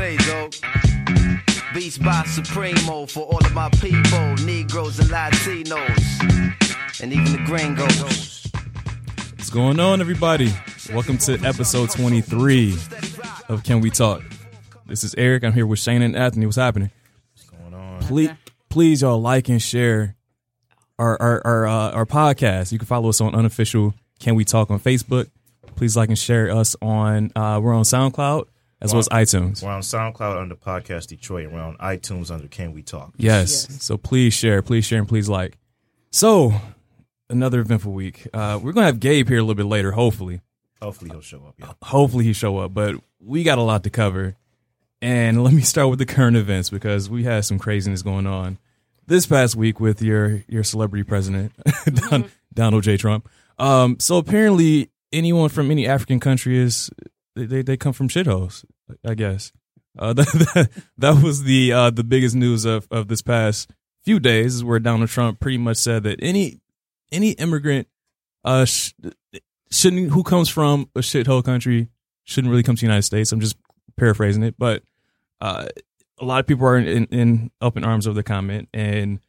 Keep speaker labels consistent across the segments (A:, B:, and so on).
A: This though. Beats by Supremo for all of my people, Negroes and Latinos, and even the gringos.
B: What's going on, everybody? Welcome to episode 23 of Can We Talk? This is Eric. I'm here with Shane and Anthony. What's happening? What's going on? Please, please, y'all like and share our our our, uh, our podcast. You can follow us on unofficial Can We Talk on Facebook. Please like and share us on. Uh, we're on SoundCloud as well as iTunes.
C: We're on SoundCloud under Podcast Detroit. and We're on iTunes under Can We Talk.
B: Yes. So please share, please share, and please like. So another eventful week. Uh, we're gonna have Gabe here a little bit later, hopefully.
C: Hopefully he'll show up. Yeah.
B: hopefully he show up but we got a lot to cover and let me start with the current events because we had some craziness going on this past week with your your celebrity president Don, donald j trump um so apparently anyone from any african country is they they, come from shitholes i guess uh that, that, was the uh the biggest news of of this past few days is where donald trump pretty much said that any any immigrant uh sh- shouldn't who comes from a shithole country shouldn't really come to the United States. I'm just paraphrasing it, but uh, a lot of people are in, in, in up in arms over the comment, and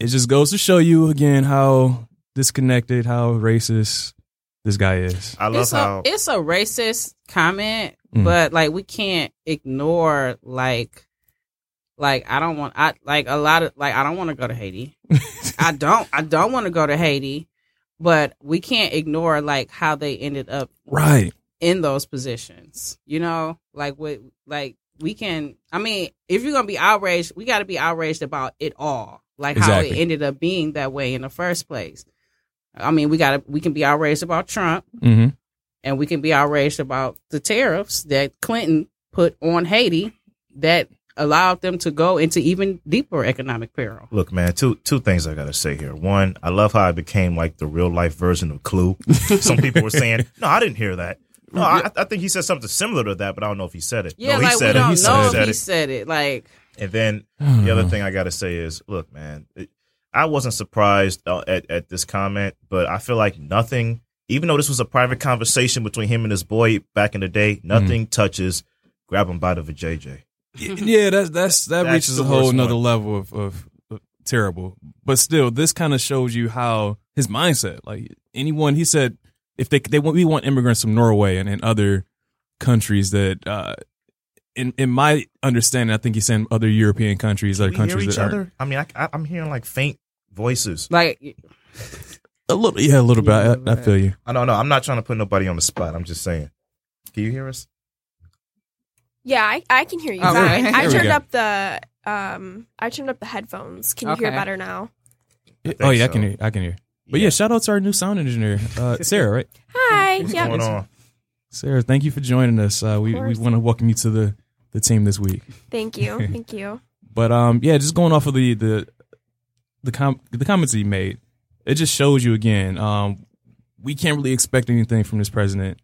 B: it just goes to show you again how disconnected, how racist this guy is.
C: I love
D: it's
C: how
D: a it's a racist comment,
B: Mm.
D: but like we can't ignore like like I don't want I like a lot of like I don't want to go to Haiti. I don't I don't want to go to Haiti, but we can't ignore like how they ended up
B: Right.
D: in those positions. You know, like what like we can I mean, if you're gonna be outraged, we gotta be outraged about it all. Like how it ended up being that way in the first place. I mean, we gotta we can be outraged about Trump
B: hmm
D: and we can be outraged about the tariffs that Clinton put on Haiti that allowed them to go into even deeper economic peril.
C: look, man. Two two things I gotta say here. One, I love how it became like the real life version of Clue. Some people were saying, "No, I didn't hear that." No, I, I think he said something similar to that, but I don't know if he said it.
D: Yeah,
C: no, he
D: like we
C: said
D: don't
C: it.
D: know
C: said
D: if he said it. Like,
C: And then the other thing I got to say is, look, man, it, I wasn't surprised uh, at at this comment, but I feel like nothing, even though this was a private conversation between him and his boy back in the day, nothing touches grab him by the vajayjay.
B: yeah, that's that's that
C: That's
B: reaches a whole
C: worst
B: another
C: one.
B: level of, of, of terrible. But still, this kind of shows you how his mindset. Like anyone, he said, if they they want we want immigrants from Norway and, and other countries that, uh, in in my understanding, I think he's saying other European countries, other
C: we hear
B: countries
C: each
B: that aren't-
C: other. I mean, I, I, I'm hearing like faint voices.
D: like
B: a little, yeah, a little bit. I, I feel you.
C: I don't know. I'm not trying to put nobody on the spot. I'm just saying. Can you hear us?
E: Yeah, I, I can hear you
D: Okay.
E: fine. I
B: There
E: turned up the um I turned up the headphones. Can you hear better now?
B: Oh yeah, I can hear. I can hear. But yeah, shout out to our new sound engineer, uh, Sarah. Right,
E: Hi.
C: What's
E: yeah.
C: going on?
B: Sarah. Thank you for joining us. Uh, we we want to welcome you to the the team this week.
E: Thank you. Thank you.
B: But um, yeah, just going off of the the the com- the comments he made, it just shows you again. Um, we can't really expect anything from this president.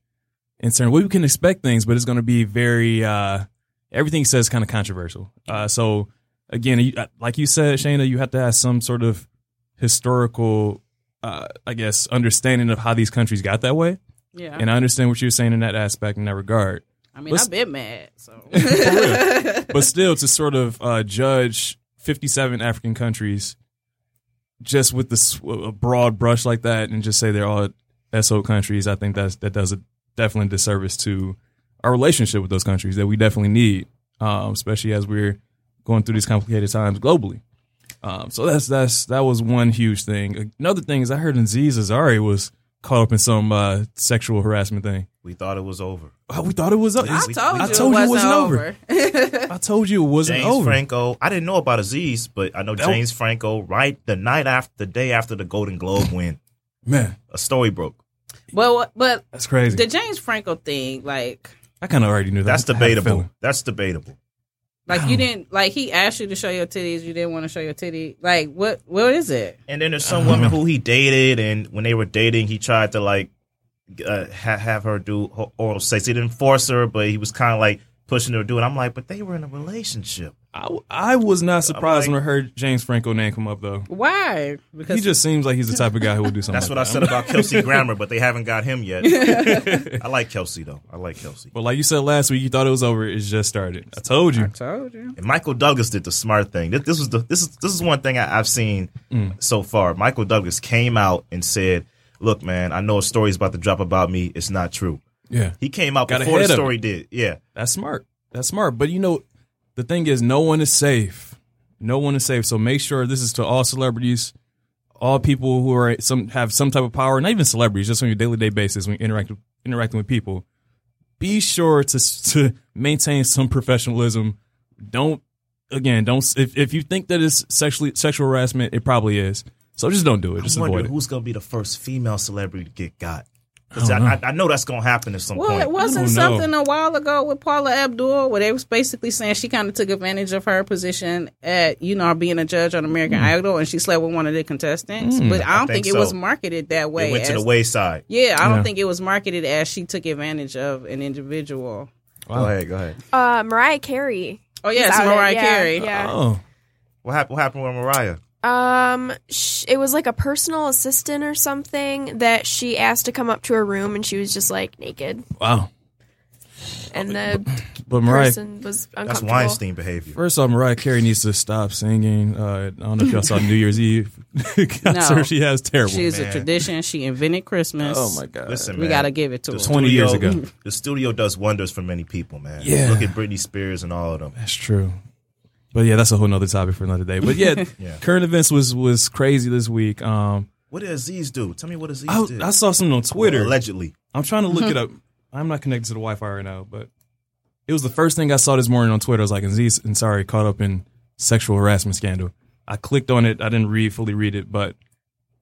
B: In certain, we can expect things, but it's going to be very uh, everything he says kind of controversial. Uh, so again, you, uh, like you said, Shayna, you have to have some sort of historical, uh, I guess, understanding of how these countries got that way.
D: yeah.
B: And I understand what you're saying in that aspect, in that regard.
D: I mean,
B: let's-
D: I've been mad. So
B: but still to sort of uh, judge 57 African countries just with this a broad brush like that and just say they're all SO countries, I think that's that does a definitely disservice to our relationship with those countries that we definitely need, um, especially as we're going through these complicated times globally. Um, so that's that's that was one huge thing. Another thing is I heard Aziz Ansari was caught up in some uh, sexual harassment thing.
C: We thought it was over.
B: Oh, we thought it was.
D: I
B: I,
D: told you,
B: I
D: it
B: told you it
D: wasn't
B: wasn't over.
D: over.
B: I told you it wasn't over.
C: James
B: over.
C: Franco. I didn't know about Aziz, but I know
B: That-
C: James Franco. Right the night after, the day after the Golden Globe win,
B: Man,
C: a story broke.
D: Well, but
B: that's crazy.
D: the James Franco thing, like
B: I kind of already knew that.
C: That's
B: I had a
C: debatable. That's debatable.
D: Like you didn't like he asked you to show your titties, you didn't want to show your titty. Like what? What is it?
C: And then there's some women who he dated, and when they were dating, he tried to like uh, ha- have her do oral sex. He didn't force her, but he was kind of like pushing her to do it. I'm like, but they were in a relationship.
B: I, I was not surprised
C: like-
B: when I heard James Franco name come up though.
D: Why? Because
B: He just seems like he's the type of guy who would do something.
C: That's
B: like
C: what I said about Kelsey Grammer, but they haven't got him yet. I like Kelsey though. I like Kelsey.
B: But like you said last week, you thought it was over. It just started. I told you.
D: I told you.
C: And Michael Douglas did the smart thing. This, this was the this is this is one thing I, I've seen so far. Michael Douglas came out and said, "Look, man, I know a story's about to drop about me. It's not true."
B: Yeah,
C: He came out
B: Got
C: before the story did. Yeah,
B: that's smart. That's smart. But you know, the thing is, no one is safe. No one is safe. So make sure this is to all celebrities, all people who are some have some type of power. Not even celebrities, just on your daily day basis when you interact interacting with people. Be sure to to maintain some professionalism. Don't again. Don't if if you think that it's sexually sexual harassment, it probably is. So just don't do it. Just
C: I'm
B: avoid
C: wondering
B: it.
C: who's gonna be the first female celebrity to get got. Because
B: I
C: I, I, I know that's gonna happen at some
D: Well,
C: point.
D: it wasn't
B: I know.
D: something a while ago with Paula Abdul where they was basically saying she kind of took advantage of her position at you know being a judge on American
B: Hmm.
D: Idol and she slept with one of the contestants. But I don't
C: I
D: think,
C: think
D: it was marketed that way.
C: It went to the wayside.
D: Yeah, I don't
B: Yeah.
D: think it was marketed as she took advantage of an individual.
C: Go ahead, go ahead.
E: Uh, Mariah Carey.
D: Oh yeah, it's
E: is outed.
D: Mariah
E: Yeah,
D: Carey.
E: Yeah.
B: Oh,
C: What happened? What happened with Mariah?
E: Um, sh- it was like a personal assistant or something that she asked to come up to her room, and she was just like naked,
B: wow.
E: and the
B: But Mariah,
E: person was
C: That's
E: uncomfortable.
C: Weinstein behavior.
B: First off, Mariah Carey needs to stop singing. Uh, I don't know if y'all saw New Year's Eve concert
D: No.
B: she has terrible.
D: She's a
C: man.
D: tradition. She invented Christmas.
B: oh my god!
C: Listen,
D: we
C: man,
D: got to give it to
C: the
D: her.
B: 20 years
C: studio-
B: ago.
C: The studio does wonders for many people, man.
B: Yeah.
C: Look at Britney Spears and all of them.
B: That's true. But yeah, that's a whole nother topic for another day. But yeah,
C: Yeah.
B: current events was was crazy this week. Um,
C: What did Aziz do? Tell me what Aziz
B: I,
C: did.
B: I saw something on Twitter.
C: Well, allegedly.
B: I'm trying to look it up. I'm not connected to the Wi-Fi right now, but it was the first thing I saw this morning on Twitter. I was like, Aziz Ansari caught up in sexual harassment scandal. I clicked on it. I didn't read fully read it, but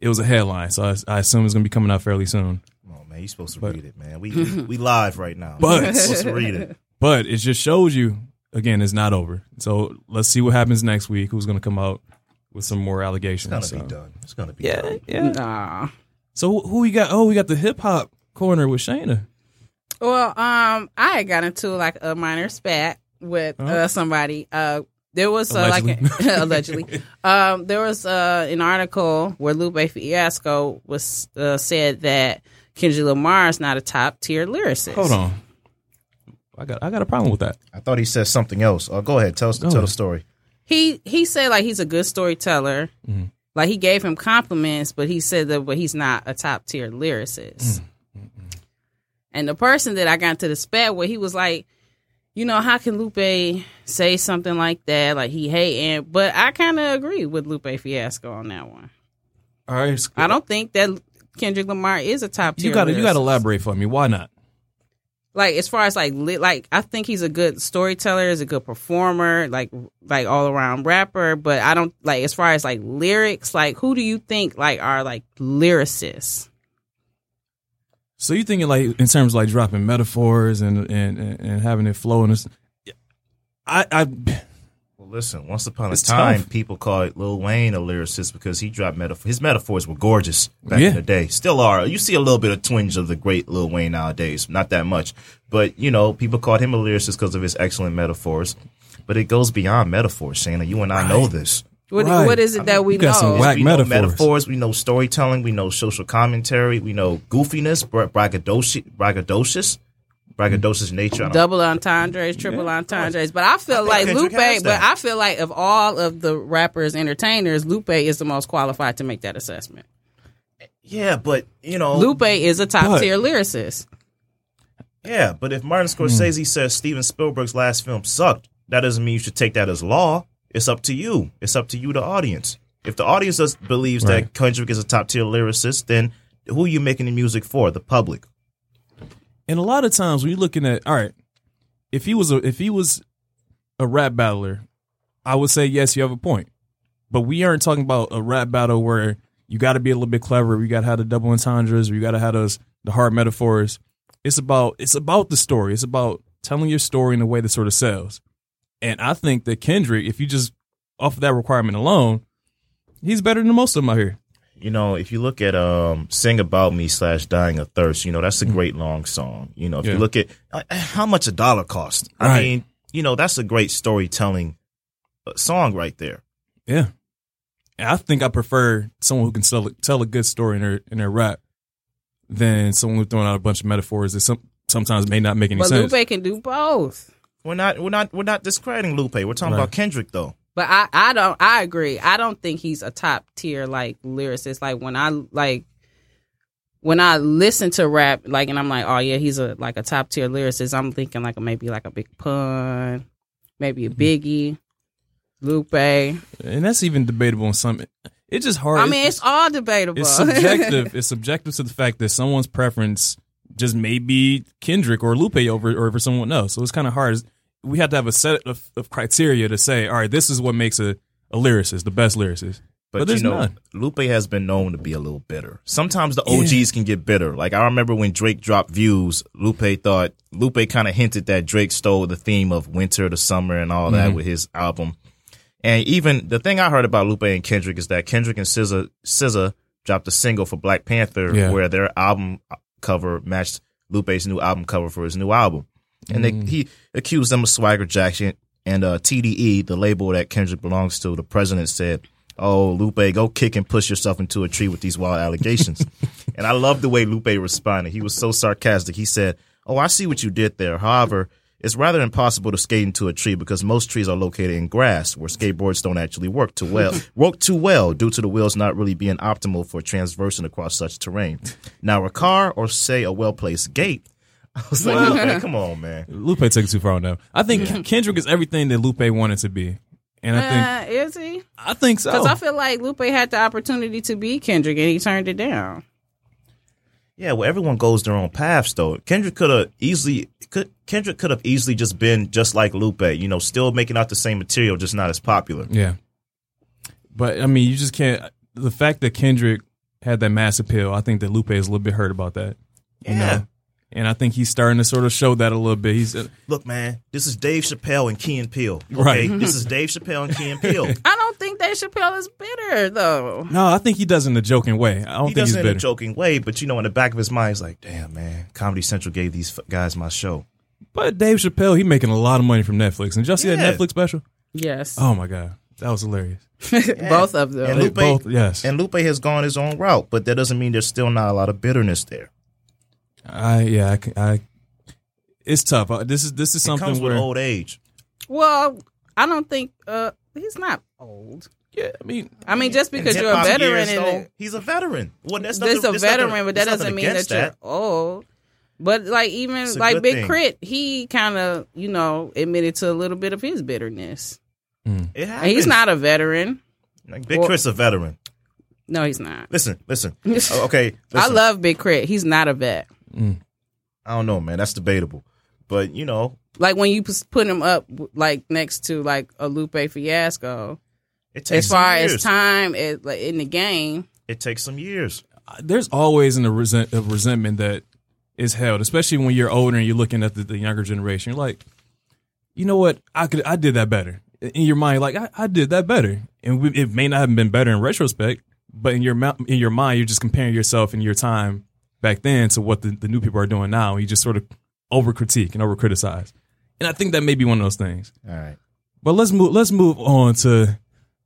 B: it was a headline, so I, I assume it's gonna be coming out fairly soon.
C: Oh man, you supposed to
B: But-
C: read it, man. We, we we live right now.
B: But-
C: You're supposed to read it.
B: But it just shows you again, it's not over. So let's see what happens next week. Who's going to come out with some more allegations?
C: It's
B: allegations?
C: gonna
B: so.
C: be done. It's gonna be
B: Yeah,
C: done.
B: yeah.
D: Nah.
B: So who- who we got? Oh, we got the hip hop corner with Shayna.
D: Well, um, I got into like a minor spat with
B: Oh.
D: uh, somebody. Uh, there was uh, like
B: Allegedly.
D: allegedly, um, there was uh, an article where Lupe Fiasco was uh, said that Kendrick Lamar is not a top tier lyricist.
B: Hold on. I got I got a problem with that.
C: I thought he said something else. Uh, go ahead, tell us
B: Go
C: tell
B: ahead.
C: the story.
D: He he said like he's a good storyteller.
B: Mm-hmm.
D: Like he gave him compliments, but he said that but he's not a top tier lyricist.
B: Mm-hmm.
D: And the person that I got into the spat with, he was like, you know, how can Lupe say something like that? Like he hating, but I kind of agree with Lupe Fiasco on that one.
B: All right,
D: I don't think that Kendrick Lamar is a top tier.
B: You got to you got to elaborate for me. Why not?
D: Like as far as like li- like I think he's a good storyteller, is a good performer, like like all around rapper. But I don't like as far as like lyrics. Like who do you think like are like lyricists?
B: So you thinking like in terms of like dropping metaphors and and and, having it flow and this? I I
C: listen. Once upon a
B: It's
C: time,
B: tough.
C: people called Lil Wayne a lyricist because he dropped metaphors. His metaphors were gorgeous back
B: Yeah.
C: in the day. Still are. You see a little bit of twinge of the great Lil Wayne nowadays. Not that much, but you know, people called him a lyricist because of his excellent metaphors. But it goes beyond metaphors, Shana. You and I know this.
D: What
B: Right.
D: what is it that we
B: you got some
D: know?
B: whack
C: we know
B: metaphors.
C: metaphors. We know storytelling. We know social commentary. We know goofiness, bra- braggadocious, braggadocious, braggadocious nature. I don't-
D: Double entendres, triple entendres, but I feel
C: think
D: like
C: Kendrick
D: Lupe. But. I feel like of all of the rappers, entertainers, Lupe is the most qualified to make that assessment.
C: Yeah, but you know,
D: Lupe is a top tier lyricist.
C: Yeah, but if Martin hmm. Scorsese says Steven Spielberg's last film sucked, that doesn't mean you should take that as law. It's up to you. It's up to you, the audience. If the audience does, believes
B: Right.
C: that Kendrick is a top tier lyricist, then who are you making the music for? The public.
B: And a lot of times when you're looking at, all right, if he was a if he was a rap battler, I would say yes, you have a point. But we aren't talking about a rap battle where you got to be a little bit clever. You got to have the double entendres, or you got to have those the hard metaphors. It's about it's about the story. It's about telling your story in a way that sort of sells. And I think that Kendrick, if you just off of that requirement alone, he's better than most of them out here.
C: You know, if you look at um "Sing About Me" slash "Dying of Thirst," you know that's a great long song. You know, if
B: Yeah.
C: you look at uh, how much a dollar cost, I
B: Right.
C: mean, you know, that's a great storytelling uh, song right there.
B: Yeah. And I think I prefer someone who can tell, tell a good story in their in their rap than someone who's throwing out a bunch of metaphors that some, sometimes may not make any
D: But
B: sense.
D: Lupe can do both.
C: We're not, we're not, we're not discrediting Lupe. We're talking
B: Right.
C: about Kendrick though.
D: But I, I don't I agree. I don't think he's a top tier like lyricist. Like when I like when I listen to rap, like and I'm like, oh yeah, he's a like a top tier lyricist. I'm thinking like maybe like a big pun, maybe a mm-hmm. biggie, Lupe.
B: And that's even debatable in some. It's just hard.
D: I mean, it's all debatable.
B: it's subjective. it's subjective to the fact that someone's preference just may be Kendrick or Lupe over or over someone else. So it's kind of hard. We have to have a set of, of criteria to say, all right, this is what makes a, a lyricist the best lyricist.
C: But,
B: But there's
C: you know,
B: none.
C: Lupe has been known to be a little bitter. Sometimes the OGs can get bitter. Like I remember when Drake dropped Views, Lupe thought Lupe kind of hinted that Drake stole the theme of winter to summer and all
B: Mm-hmm.
C: that with his album. And even the thing I heard about Lupe and Kendrick is that Kendrick and SZA, SZA dropped a single for Black Panther
B: Yeah.
C: where their album cover matched Lupe's new album cover for his new album. And they, he accused them of swagger jackson. And uh, TDE, the label that Kendrick belongs to, the president said, "Oh, Lupe, go kick and push yourself into a tree with these wild allegations." and I love the way Lupe responded. He was so sarcastic. He said, "Oh, I see what you did there. However, it's rather impossible to skate into a tree because most trees are located in grass, where skateboards don't actually work too well. work too well due to the wheels not really being optimal for transversing across such terrain. Now, a car or say a well placed gate." I was like, Lupe, come on, man.
B: Lupe took it too far on that. I think Kendrick is everything that Lupe wanted to be, and I think
D: Uh, is he?
B: I think so.
D: Because I feel like Lupe had the opportunity to be Kendrick and he turned it down.
C: Yeah, well, everyone goes their own paths, though. Kendrick could have easily, could, Kendrick could have easily just been just like Lupe, you know, still making out the same material, just not as popular.
B: Yeah. But I mean, you just can't. The fact that Kendrick had that mass appeal, I think that Lupe is a little bit hurt about that. You
C: Yeah.
B: know? And I think he's starting to sort of show that a little bit. He's uh,
C: Look, man, this is Dave Chappelle and Key and Peele. Okay,
B: Right.
C: this is Dave Chappelle and Key and Peele.
D: I don't think Dave Chappelle is bitter though.
B: no, I think he does in a joking way. I don't
C: he
B: think he's
C: it in a
B: bitter.
C: joking way, but you know, in the back of his mind, he's like, "Damn, man, Comedy Central gave these guys my show."
B: But Dave Chappelle, he making a lot of money from Netflix. And did y'all see
C: Yeah.
B: that Netflix special?
D: Yes,
B: Oh my god, that was hilarious.
D: both of them.
C: And Lupe,
B: both- yes.
C: and Lupe has gone his own route, but that doesn't mean there's still not a lot of bitterness there.
B: I yeah, I, c- I- it's tough. Uh, This is this is
C: It
B: something
C: comes with
B: where
C: old age.
D: well, I don't think uh he's not old.
B: yeah, I mean,
D: I mean, just because you're a veteran
C: years, though,
D: it,
C: he's a veteran. Well, that's
D: there's
C: nothing-
D: a
C: there's nothing-
D: veteran, but that doesn't mean that
C: against
D: you're old. But like even like Big
C: thing.
D: K.R.I.T., he kind of you know admitted to a little bit of his bitterness.
C: It happens.
D: he's not a veteran.
C: Like, Big
D: Well-
C: Chris a veteran.
D: No, he's not.
C: Listen, listen. Oh, okay,
D: I love Big Crit. He's not a vet. Mm.
C: I don't know, man. That's debatable. But you know,
D: Like when you put him up like next to like a Lupe Fiasco,
C: it takes
D: as far
C: some years.
D: as time as, like, in the game,
C: it takes some years.
B: Uh, there's always an, a, resent, a resentment that is held, especially when you're older and you're looking at the, the younger generation. You're like, you know what? I could, I did that better. In your mind, like I, I did that better, and we, it may not have been better in retrospect, but in your in your mind, you're just comparing yourself and your time back then to what the, the new people are doing now. You just sort of over critique and over criticize, and I think that may be one of those things.
C: All right.
B: But let's move. Let's move on to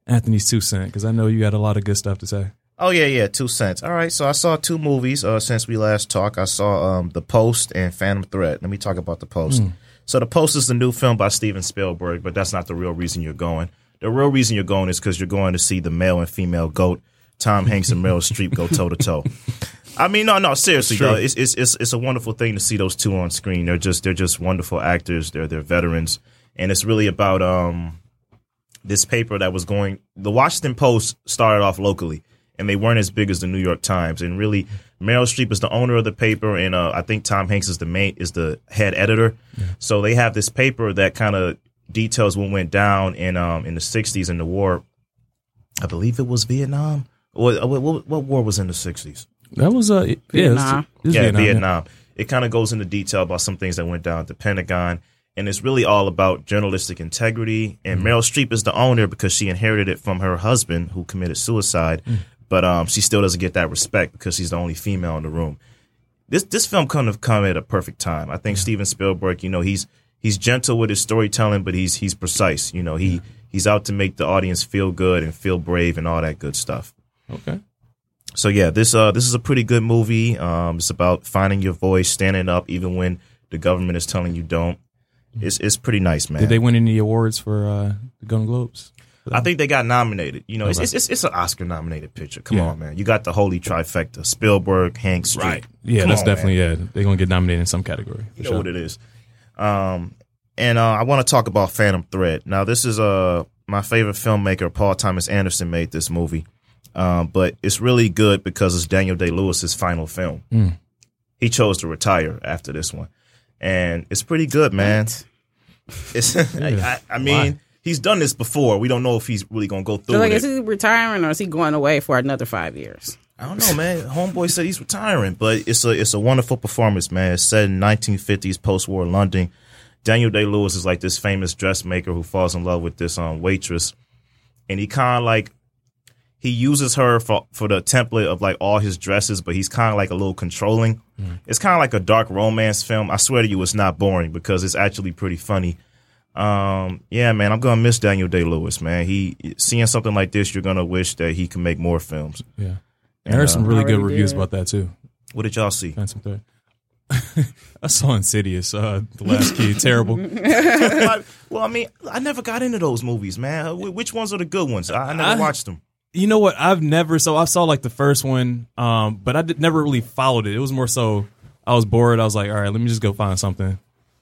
B: Anthony's two cent because I know you got a lot of good stuff to say.
C: Oh yeah, yeah. Two cents. All right. So I saw two movies uh, since we last talked. I saw um, The Post and Phantom Thread. Let me talk about The Post. So The Post is the new film by Steven Spielberg, but that's not the real reason you're going. The real reason you're going is because you're going to see the male and female goat, Tom Hanks and Meryl Streep, go toe to toe. I mean, no, no, seriously,
B: True.
C: though, it's, it's it's it's a wonderful thing to see those two on screen. They're just they're just wonderful actors. They're they're veterans, and it's really about um this paper that was going. The Washington Post started off locally, and they weren't as big as the New York Times. And really, Meryl Streep is the owner of the paper, and uh, I think Tom Hanks is the main is the head editor. So they have this paper that kind of details what went down in um in the '60s in the war. I believe it was Vietnam. What what, what, what war was in the '60s?
B: That was uh, yeah, it was-
D: Vietnam.
B: it was
C: yeah,
B: Vietnam,
C: Vietnam. It kind of goes into detail about some things that went down at the Pentagon, and it's really all about journalistic integrity. And Meryl Streep is the owner because she inherited it from her husband who committed suicide, but um, she still doesn't get that respect because she's the only female in the room. This this film couldn't have come at a perfect time. I think Steven Spielberg, you know, he's he's gentle with his storytelling, but he's he's precise. You know, he he's out to make the audience feel good and feel brave and all that good stuff.
B: Okay.
C: So yeah, this uh this is a pretty good movie. Um, it's about finding your voice, standing up even when the government is telling you don't. It's it's pretty nice, man.
B: Did they win any awards for uh, the Golden Globes?
C: I think they got nominated. You know, it's, it's it's it's an Oscar nominated picture. Come
B: Yeah.
C: on, man. You got the holy trifecta: Spielberg, Hanks, Streep.
B: Yeah,
C: Come
B: that's
C: on,
B: definitely
C: man.
B: yeah. They're gonna get nominated in some category.
C: You know
B: sure.
C: what it is. Um, and uh, I want to talk about Phantom Thread. Now, this is uh my favorite filmmaker, Paul Thomas Anderson, made this movie. Um, but it's really good because it's Daniel Day Lewis's final film.
B: Mm.
C: He chose to retire after this one, and it's pretty good, man. It's I, I, I mean.
B: Why?
C: He's done this before. We don't know if he's really gonna go through
D: So like,
C: with
D: is
C: it.
D: he retiring or is he going away for another five years?
C: I don't know, man. Homeboy said he's retiring, but it's a it's a wonderful performance, man. It's set in 1950s post-war London. Daniel Day Lewis is like this famous dressmaker who falls in love with this um waitress, and he kind of like he uses her for for the template of like all his dresses, but he's kind of like a little controlling. It's kind of like a dark romance film. I swear to you, it's not boring because it's actually pretty funny. Um, yeah, man, I'm gonna miss Daniel Day Lewis, man. He seeing something like this, you're gonna wish that he can make more films.
B: Yeah, I heard some really good reviews
D: did.
B: about that too.
C: What did y'all see?
B: Phantom Thread. I saw Insidious, uh, the last key, terrible.
C: well, I mean, I never got into those movies, man. Which ones are the good ones? I, I never
B: I-
C: watched them.
B: You know what? I've never so I saw like the first one, um, but I did, never really followed it. It was more so I was bored. I was like, all right, let me just go find something.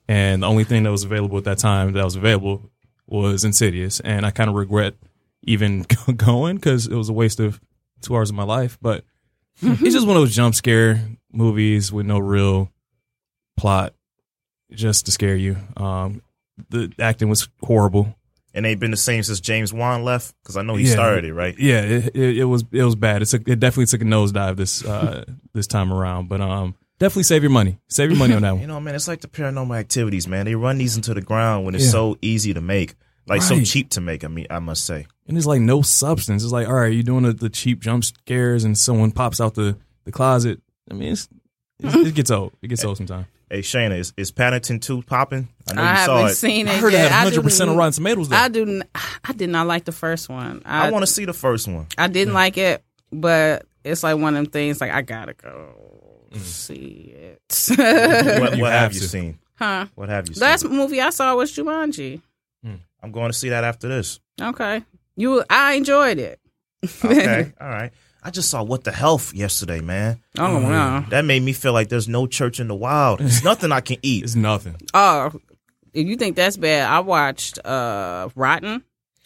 B: And the only thing that was available at that time that was available was Insidious, and I kind of regret even going because it was a waste of two hours of my life. But it's just one of those jump scare movies with no real plot, just to scare you. Um, the acting was horrible.
C: And they've been the same since James Wan left because I know he
B: Yeah.
C: started it, right?
B: Yeah, it, it, it was it was bad. It took it definitely took a nosedive this uh this time around. But um definitely save your money. Save your money on that one.
C: You know, man, it's like the paranormal activities, man. They run these into the ground when it's
B: Yeah.
C: so easy to make, like so cheap to make. I mean, I must say.
B: And it's like no substance. It's like, all right, you're doing the, the cheap jump scares and someone pops out the, the closet. I mean it's, it's it gets old. It gets old sometimes.
C: Hey, Shayna, is, is Paddington 2 popping? I know
D: I
C: you
D: haven't
C: it.
D: seen it.
B: I heard it had 100 percent of
D: didn't-
B: Rotten Tomatoes though.
D: I do. n- I did not like the first one. I,
C: I want to see the first one.
D: I didn't mm. like it, but it's like one of them things. Like I gotta go mm. see it.
C: What,
B: You
C: what
B: have
C: have you seen?
D: huh?
C: What have you seen?
D: Last movie I saw was Jumanji. Mm.
C: I'm going to see that after this.
D: Okay, you. I enjoyed it.
C: Okay, all right. I just saw What the Health yesterday, man.
D: Oh wow.
C: That made me feel like there's no church in the wild. There's nothing I can eat.
B: It's nothing.
D: Oh, if you think that's bad, I watched uh Rotten.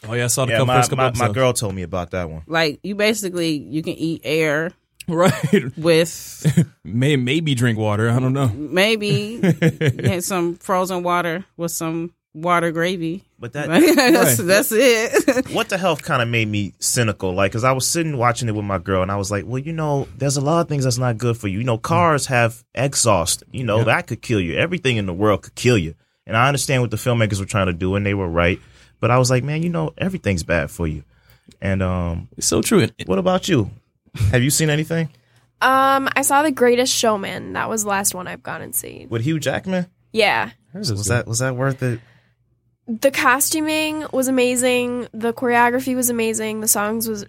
B: Oh yeah, I saw the
C: Yeah,
B: couple,
C: my,
B: first couple
C: my, my girl told me about that one.
D: Like you basically you can eat air
B: Right.
D: with
B: May maybe drink water. I don't know.
D: maybe get some frozen water with some water gravy.
C: But that
D: that's,
B: Right.
D: that's it.
C: what the health kind of made me cynical like because i was sitting watching it with my girl and i was like well you know there's a lot of things that's not good for you you know cars have exhaust you know
B: Yeah.
C: that could kill you everything in the world could kill you and i understand what the filmmakers were trying to do and they were right but i was like man you know everything's bad for you and um
B: It's so true.
C: What about you have you seen anything
E: Um, I saw The Greatest Showman. That was the last one I've gone and seen.
C: with hugh jackman
E: Yeah.
B: hers
C: was
B: good.
C: that was that worth it
E: The costuming was amazing. The choreography was amazing. The songs was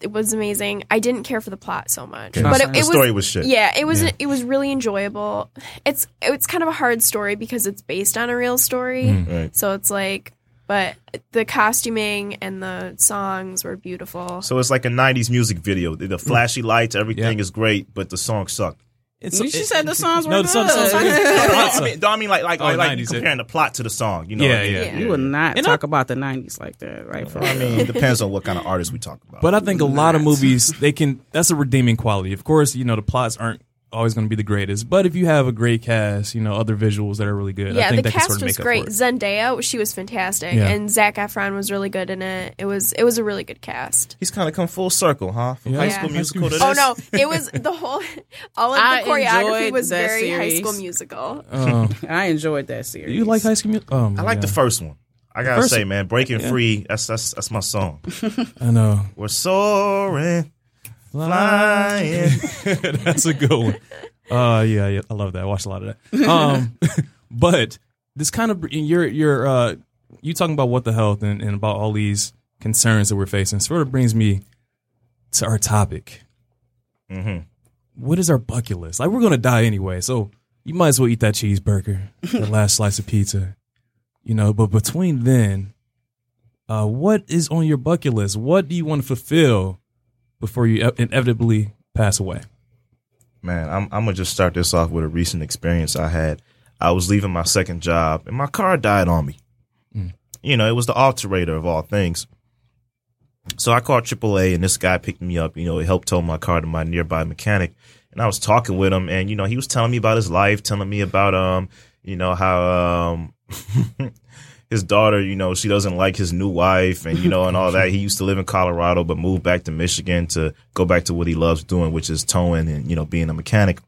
E: it was amazing. I didn't care for the plot so much,
B: Yeah.
E: but it,
C: the
E: it
C: story
E: was
C: was shit
E: yeah, it was
B: Yeah.
E: it was really enjoyable. It's it's kind of a hard story because it's based on a real story,
B: Mm.
C: right
E: so it's like. But the costuming and the songs were beautiful.
C: so it's like a 90s music video the, the flashy lights everything
B: Yeah.
C: is great but the songs suck
B: It's,
D: she said the songs were
B: no,
D: good.
B: song- the songs are good.
C: I mean, I mean, like, like,
B: Oh,
C: like, like
B: 90s,
C: comparing the plot to the song. You know,
B: Yeah,
C: what I mean?
B: yeah.
D: You would not
B: And
D: talk about the '90s like that, right? For
C: I mean, it depends on what kind of artist we talk about.
B: But I think a lot of movies they can. That's a redeeming quality. Of course, you know the plots aren't always going to be the greatest. But if you have a great cast, you know, other visuals that are really good, I
E: Yeah,
B: think
E: the
B: that
E: cast
B: sort of
E: was great.
B: up for it.
E: Zendaya, she was fantastic,
B: Yeah.
E: and Zac Efron was really good in it. It was it was a really good cast.
C: He's kind of come full circle, huh? From
B: Yeah.
C: High School
B: High
C: Musical
B: School-
C: to
E: Oh no, it was the whole all of the choreography was
D: that
E: very High School. Musical.
B: Oh,
D: I enjoyed that series.
B: you like High School Musical? Oh,
C: I like the first one. I gotta
B: First-
C: say, man, Breaking Free. That's that's that's my song.
B: I know.
C: We're soaring, flying.
B: That's a good one. Uh, yeah, yeah, I love that. I watched a lot of that. Um, but this kind of you're you're uh you talking about what the health and, and about all these concerns that we're facing sort of brings me to our topic.
C: Mhm.
B: What is our bucket list? Like we're gonna die anyway, so you might as well eat that cheeseburger, the last slice of pizza, you know. But between then, uh, what is on your bucket list? What do you want to fulfill before you inevitably pass away?
C: Man, I'm I'm gonna just start this off with a recent experience I had. I was leaving my second job and my car died on me. You know, it was the alterator of all things. So I called AAA and this guy picked me up. You know, he helped tow my car to my nearby mechanic. And I was talking with him and, you know, he was telling me about his life, telling me about, um, you know, how, um, his daughter, you know, she doesn't like his new wife and, you know, and all that. He used to live in Colorado, but moved back to Michigan to go back to what he loves doing, which is towing and, you know, being a mechanic.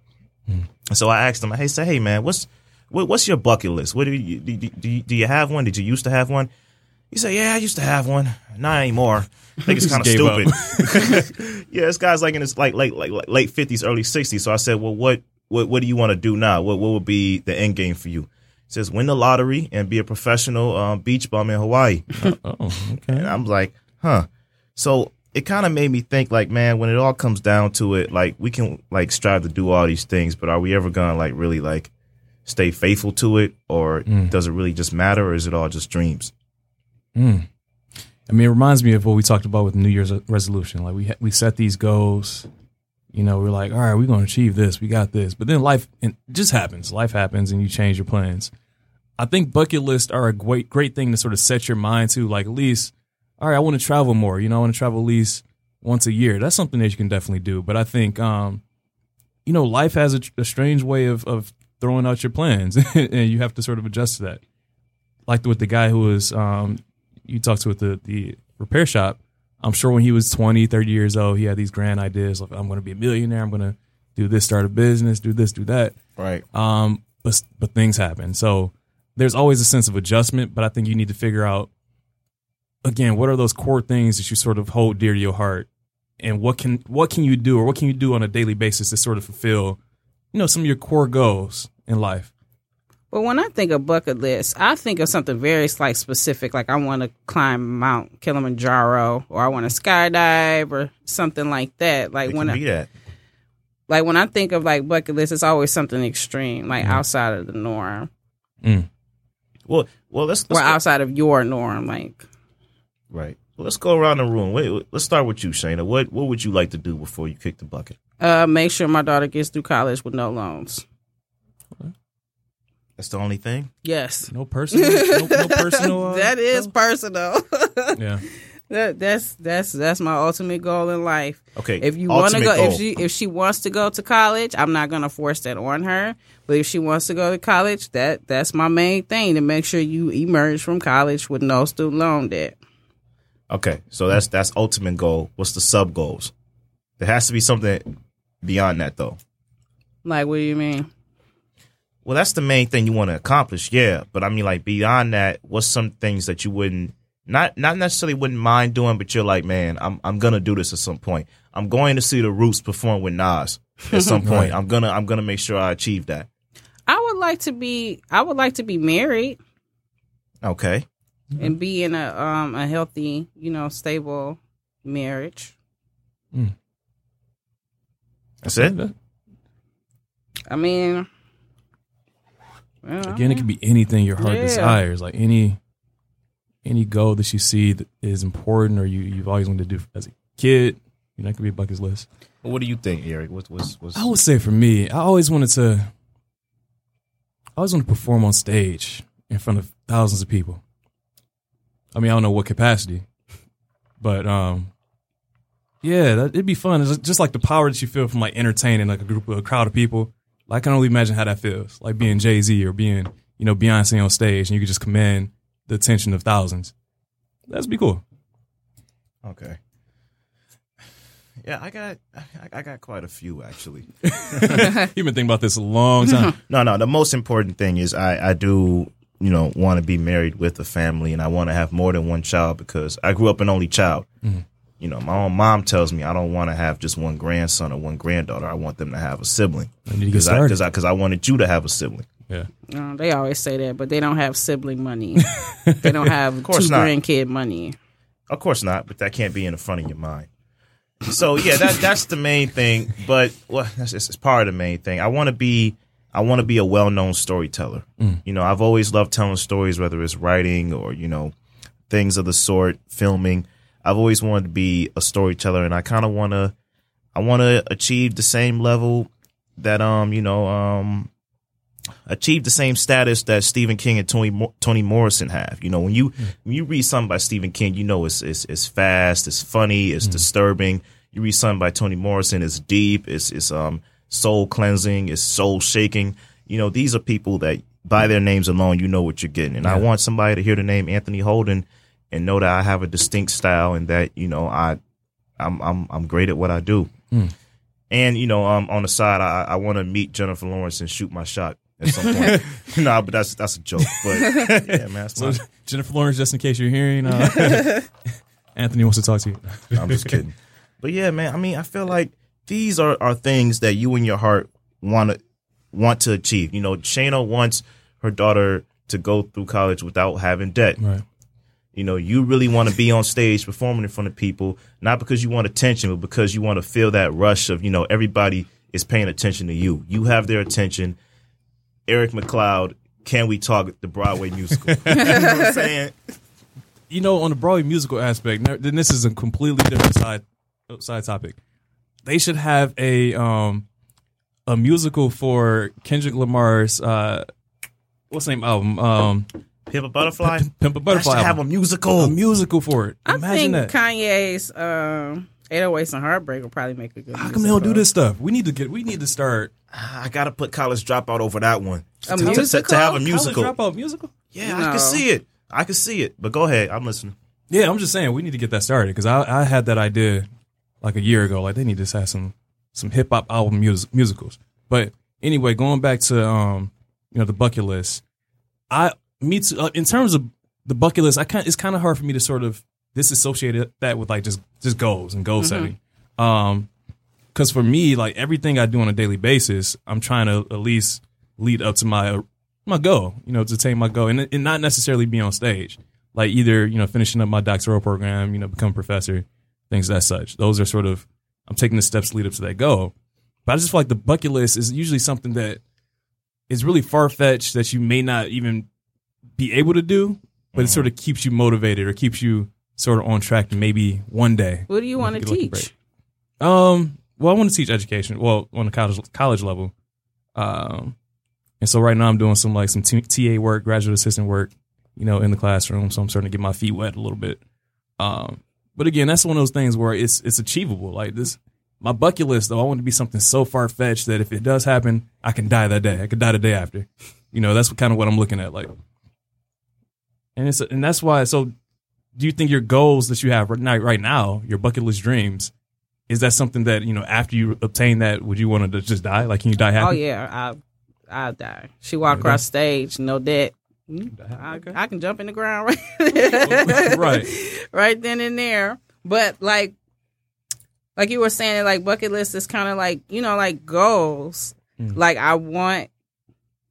C: And so I asked him, hey, say, hey, man, what's, what, what's your bucket list? What do you, do, do, you, do you have one? Did you used to have one? He said, yeah, I used to have one. Not anymore. I think it's kind of stupid. yeah, this guy's like in his like late like late fifties, early sixties. So I said, well, what what what do you want to do now? What what would be the end game for you? Says, win the lottery and be a professional um, beach bum in Hawaii.
B: Oh, okay.
C: And I'm like, huh. So it kind of made me think, like, man, when it all comes down to it, like, we can like strive to do all these things, but are we ever gonna like really like stay faithful to it, or does it really just matter, or is it all just dreams?
B: I mean, it reminds me of what we talked about with New Year's resolution. Like we ha- we set these goals, you know, we're like, all right, we're going to achieve this, we got this, but then life just happens. Life happens, and you change your plans. I think bucket lists are a great great thing to sort of set your mind to. Like at least, all right, I want to travel more. You know, I want to travel at least once a year. That's something that you can definitely do. But I think, um, you know, life has a, a strange way of of throwing out your plans, and you have to sort of adjust to that. Like with the guy who was um, you talked to at the, the repair shop, I'm sure when he was 20, 30 years old, he had these grand ideas like, I'm going to be a millionaire. I'm going to do this, start a business, do this, do that.
C: Right.
B: Um, but, but things happen. So there's always a sense of adjustment, but I think you need to figure out, again, what are those core things that you sort of hold dear to your heart? And what can, what can you do or what can you do on a daily basis to sort of fulfill, you know, some of your core goals in life?
D: Well, when I think of bucket list, I think of something very like specific, like I want to climb Mount Kilimanjaro, or I want to skydive, or something like that. Like
C: It
D: when
C: can
D: I,
C: be that.
D: like when I think of like bucket list, it's always something extreme, like mm-hmm. outside of the norm, mm.
C: Well, well, let's,
D: or
C: let's go,
D: outside of your norm. Like
C: right. Well, let's go around the room. Wait, wait, let's start with you, Shayna. What what would you like to do before you kick the bucket?
D: uh, make sure my daughter gets through college with no loans.
C: That's the only thing.
D: Yes,
B: No personal, no, no personal. Uh,
D: that is personal.
B: yeah.
D: That, that's that's that's my ultimate goal in life.
C: Okay.
D: If you want to go,
C: goal.
D: if she if she wants to go to college, I'm not gonna force that on her. But if she wants to go to college, that that's my main thing to make sure you emerge from college with no student loan debt.
C: Okay, so that's that's ultimate goal. What's the sub goals? There has to be something beyond that, though.
D: Like, what do you mean?
C: Well, that's the main thing you want to accomplish, yeah. But I mean, like beyond that, what's some things that you wouldn't not not necessarily wouldn't mind doing, but you're like, man, I'm I'm gonna do this at some point. I'm going to see the Roots perform with Nas at some point.
B: Right.
C: I'm gonna I'm gonna make sure I achieve that.
D: I would like to be. I would like to be married
C: Okay,
D: and be in a um a healthy, you know, stable marriage. Mm.
C: that's it.
D: I mean, well,
B: Again, it could be anything your heart
D: Yeah.
B: desires, like any any goal that you see that is important or you you've always wanted to do as a kid. You know, it could be a bucket list.
C: What do you think, Eric? What's what's, what's
B: I would say for me, I always wanted to. I always wanted to perform on stage in front of thousands of people. I mean, I don't know what capacity, but um, Yeah, that, it'd be fun. It's just like the power that you feel from like entertaining like a group of a crowd of people. Like, I can only imagine how that feels. Like being Jay Z or being you know Beyonce on stage, and you could just command the attention of thousands. That'd be cool.
C: Okay. Yeah, I got I, I got quite a few actually.
B: You've been thinking about this a long time.
C: No, no. The most important thing is I, I do, you know, want to be married with a family, and I want to have more than one child because I grew up an only child. Mm-hmm. You know, my own mom tells me I don't want to have just one grandson or one granddaughter. I want them to have a sibling.
B: I need to get
C: Because I, cause I, cause I wanted you to have a sibling.
B: Yeah.
D: Uh, they always say that, but they don't have sibling money. they don't have
C: course
D: two
C: not.
D: grandkid money.
C: Of course not, but that can't be in the front of your mind. So yeah, that that's the main thing. But well, that's it's, it's part of the main thing. I want to be I want to be a well known storyteller. You know, I've always loved telling stories, whether it's writing or you know things of the sort, filming. I've always wanted to be a storyteller, and I kind of want to I want to achieve the same level that um you know um achieve the same status that Stephen King and Tony Toni Morrison have. You know, when you when you read something by Stephen King, you know it's it's, it's fast, it's funny, it's disturbing. You read something by Toni Morrison, it's deep, it's it's um soul cleansing, it's soul shaking. You know, these are people that by their names alone, you know what you're getting. And I want somebody to hear the name Anthony Holden and know that I have a distinct style and that you know I I'm I'm I'm great at what I do. And you know, um, on the side, I, I want to meet Jennifer Lawrence and shoot my shot at some point. nah, but that's that's a joke. But yeah, man,
B: So Jennifer Lawrence, just in case you're hearing, uh, Anthony wants to talk to you.
C: I'm just kidding. But yeah, man, I mean, I feel like these are, are things that you in your heart want to want to achieve. You know, Shayna wants her daughter to go through college without having debt.
B: Right.
C: You know, you really want to be on stage performing in front of people, not because you want attention, but because you want to feel that rush of, you know, everybody is paying attention to you. You have their attention. Eric McLeod, Can We Talk, the Broadway musical. you know what I'm saying?
B: you know, on the Broadway musical aspect, then this is a completely different side side topic. They should have a um a musical for Kendrick Lamar's uh what's the name album? Um
C: Pimp a Butterfly?
B: Pimp a
C: I
B: Butterfly.
C: I should have a musical.
B: a musical for it.
D: I
B: Imagine
D: think
B: that.
D: Kanye's um, 808s and Heartbreak will probably make a good.
B: How come they don't do this stuff? We need to get. We need to start
C: I gotta put College Dropout over that one.
D: A
C: To- to- to,
D: musical?
C: to have a
B: College
C: musical.
B: Dropout musical.
C: Yeah, I can see it. I can see it. But go ahead. I'm listening.
B: Yeah, I'm just saying we need to get that started because I, I had that idea like a year ago. Like they need to have some some hip hop album mus- musicals. But anyway, going back to um you know the bucket list, I me too, uh, in terms of the bucket list, I kind it's kind of hard for me to sort of disassociate that with like just just goals and goal setting. Um, because for me, like everything I do on a daily basis, I'm trying to at least lead up to my my goal, you know, to attain my goal, and, and not necessarily be on stage. Like either you know finishing up my doctoral program, you know, become a professor, things as such. Those are sort of I'm taking the steps to lead up to that goal. But I just feel like the bucket list is usually something that is really far fetched that you may not even be able to do, but it sort of keeps you motivated or keeps you sort of on track to maybe one day.
D: What do you want to
B: get a lucky
D: teach?
B: Um, well, I want to teach education. Well, on the college college level. Um, and so right now I'm doing some like some TA work, graduate assistant work, you know, in the classroom. So I'm starting to get my feet wet a little bit. Um, but again, that's one of those things where it's it's achievable. Like this, my bucket list though, I want to be something so far fetched that if it does happen, I can die that day. I could die the day after. You know, that's kind of what I'm looking at. Like, and it's and that's why. So, do you think your goals that you have right now, right now, your bucket list dreams, is that something that you know after you obtain that, would you want to just die? Like, can you die happy?
D: Oh yeah, I I'll die. She walk across stage, no debt. Hmm? I, I can jump in the ground right,
B: Right.
D: right then and there. But like, like you were saying, like bucket list is kind of like you know, like goals. Mm. Like I want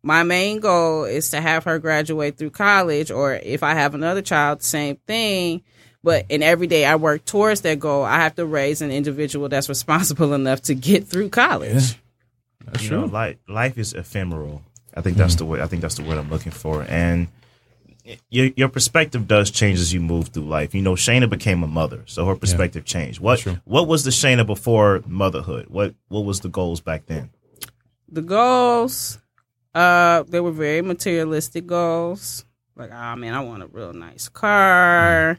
D: my main goal is to have her graduate through college, or if I have another child, same thing. But in every day I work towards that goal, I have to raise an individual that's responsible enough to get through college.
B: That's
C: you
B: true.
C: know, life life is ephemeral. I think that's the word. I think that's the word I'm looking for. And your your perspective does change as you move through life. You know, Shayna became a mother, so her perspective changed. What what was the Shayna before motherhood? What what was the goals back then?
D: the goals uh they were very materialistic goals like oh man i want a real nice car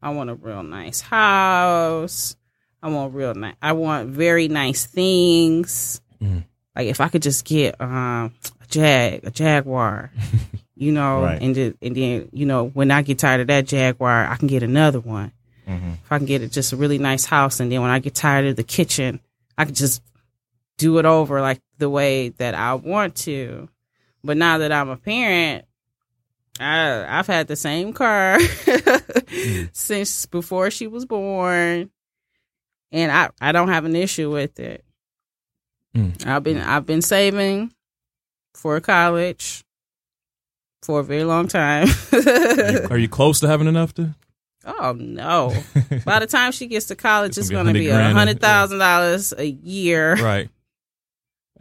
D: i want a real nice house I want real nice. I want very nice things.
B: Mm.
D: Like if I could just get um, a Jag, a Jaguar, you know,
C: Right.
D: and just, and then you know when I get tired of that Jaguar, I can get another one.
C: Mhm.
D: If I can get it just a really nice house, and then when I get tired of the kitchen, I can just do it over like the way that I want to. But now that I'm a parent, I I've had the same car since before she was born, and I I don't have an issue with it.
B: Mm.
D: I've been I've been saving for college for a very long time.
B: Are you close to having enough to?
D: oh no! By the time she gets to college,
B: It's
D: it's
B: gonna be
D: to be
B: 100
D: a hundred thousand dollars a year.
B: right.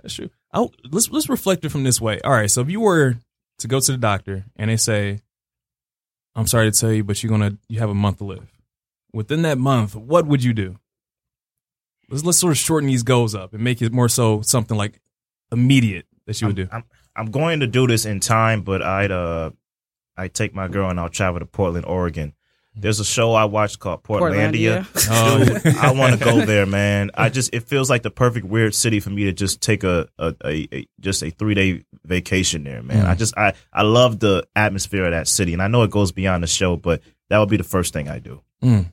B: That's true. Oh, let's let's reflect it from this way. All right, so if you were to go to the doctor and they say, "I'm sorry to tell you, but you're gonna you have a month to live," within that month, what would you do? Let's let's sort of shorten these goals up and make it more so something like immediate that you would do.
C: I'm, I'm going to do this in time, but I'd uh I take my girl and I'll travel to Portland, Oregon. There's a show I watched called Portlandia.
B: Oh.
C: Dude, I want to go there, man. I just it feels like the perfect weird city for me to just take a a, a, a just a three day vacation there, man.
B: Mm.
C: I just I I love the atmosphere of that city, and I know it goes beyond the show, but that would be the first thing I do.
B: Mm.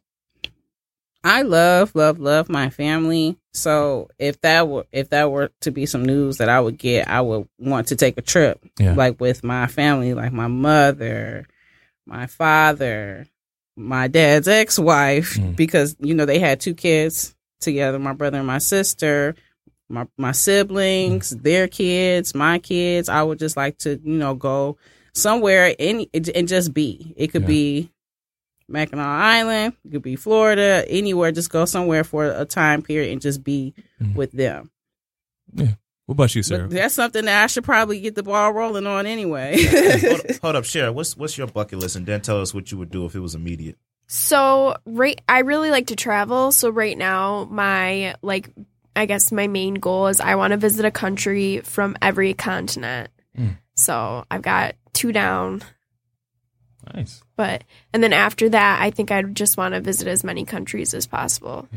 D: I love, love, love my family. So if that were if that were to be some news that I would get, I would want to take a trip,
B: Yeah.
D: like with my family, like my mother, my father, my dad's ex-wife,
B: Mm.
D: because you know they had two kids together, my brother and my sister, my my siblings, their kids, my kids. I would just like to you know go somewhere any and just be. It could
B: Yeah.
D: be Mackinac Island, it could be Florida, anywhere. Just go somewhere for a time period and just be
B: Mhm.
D: with them.
B: What about you, Sarah?
D: But that's something that I should probably get the ball rolling on anyway.
C: hold, hold up, Shara. What's what's your bucket list, and then tell us what you would do if it was immediate.
E: So right, I really like to travel. So right now, my like, I guess my main goal is I want to visit a country from every continent.
B: Mm.
E: So I've got two down,
B: Nice.
E: but and then after that, I think I'd just want to visit as many countries as possible.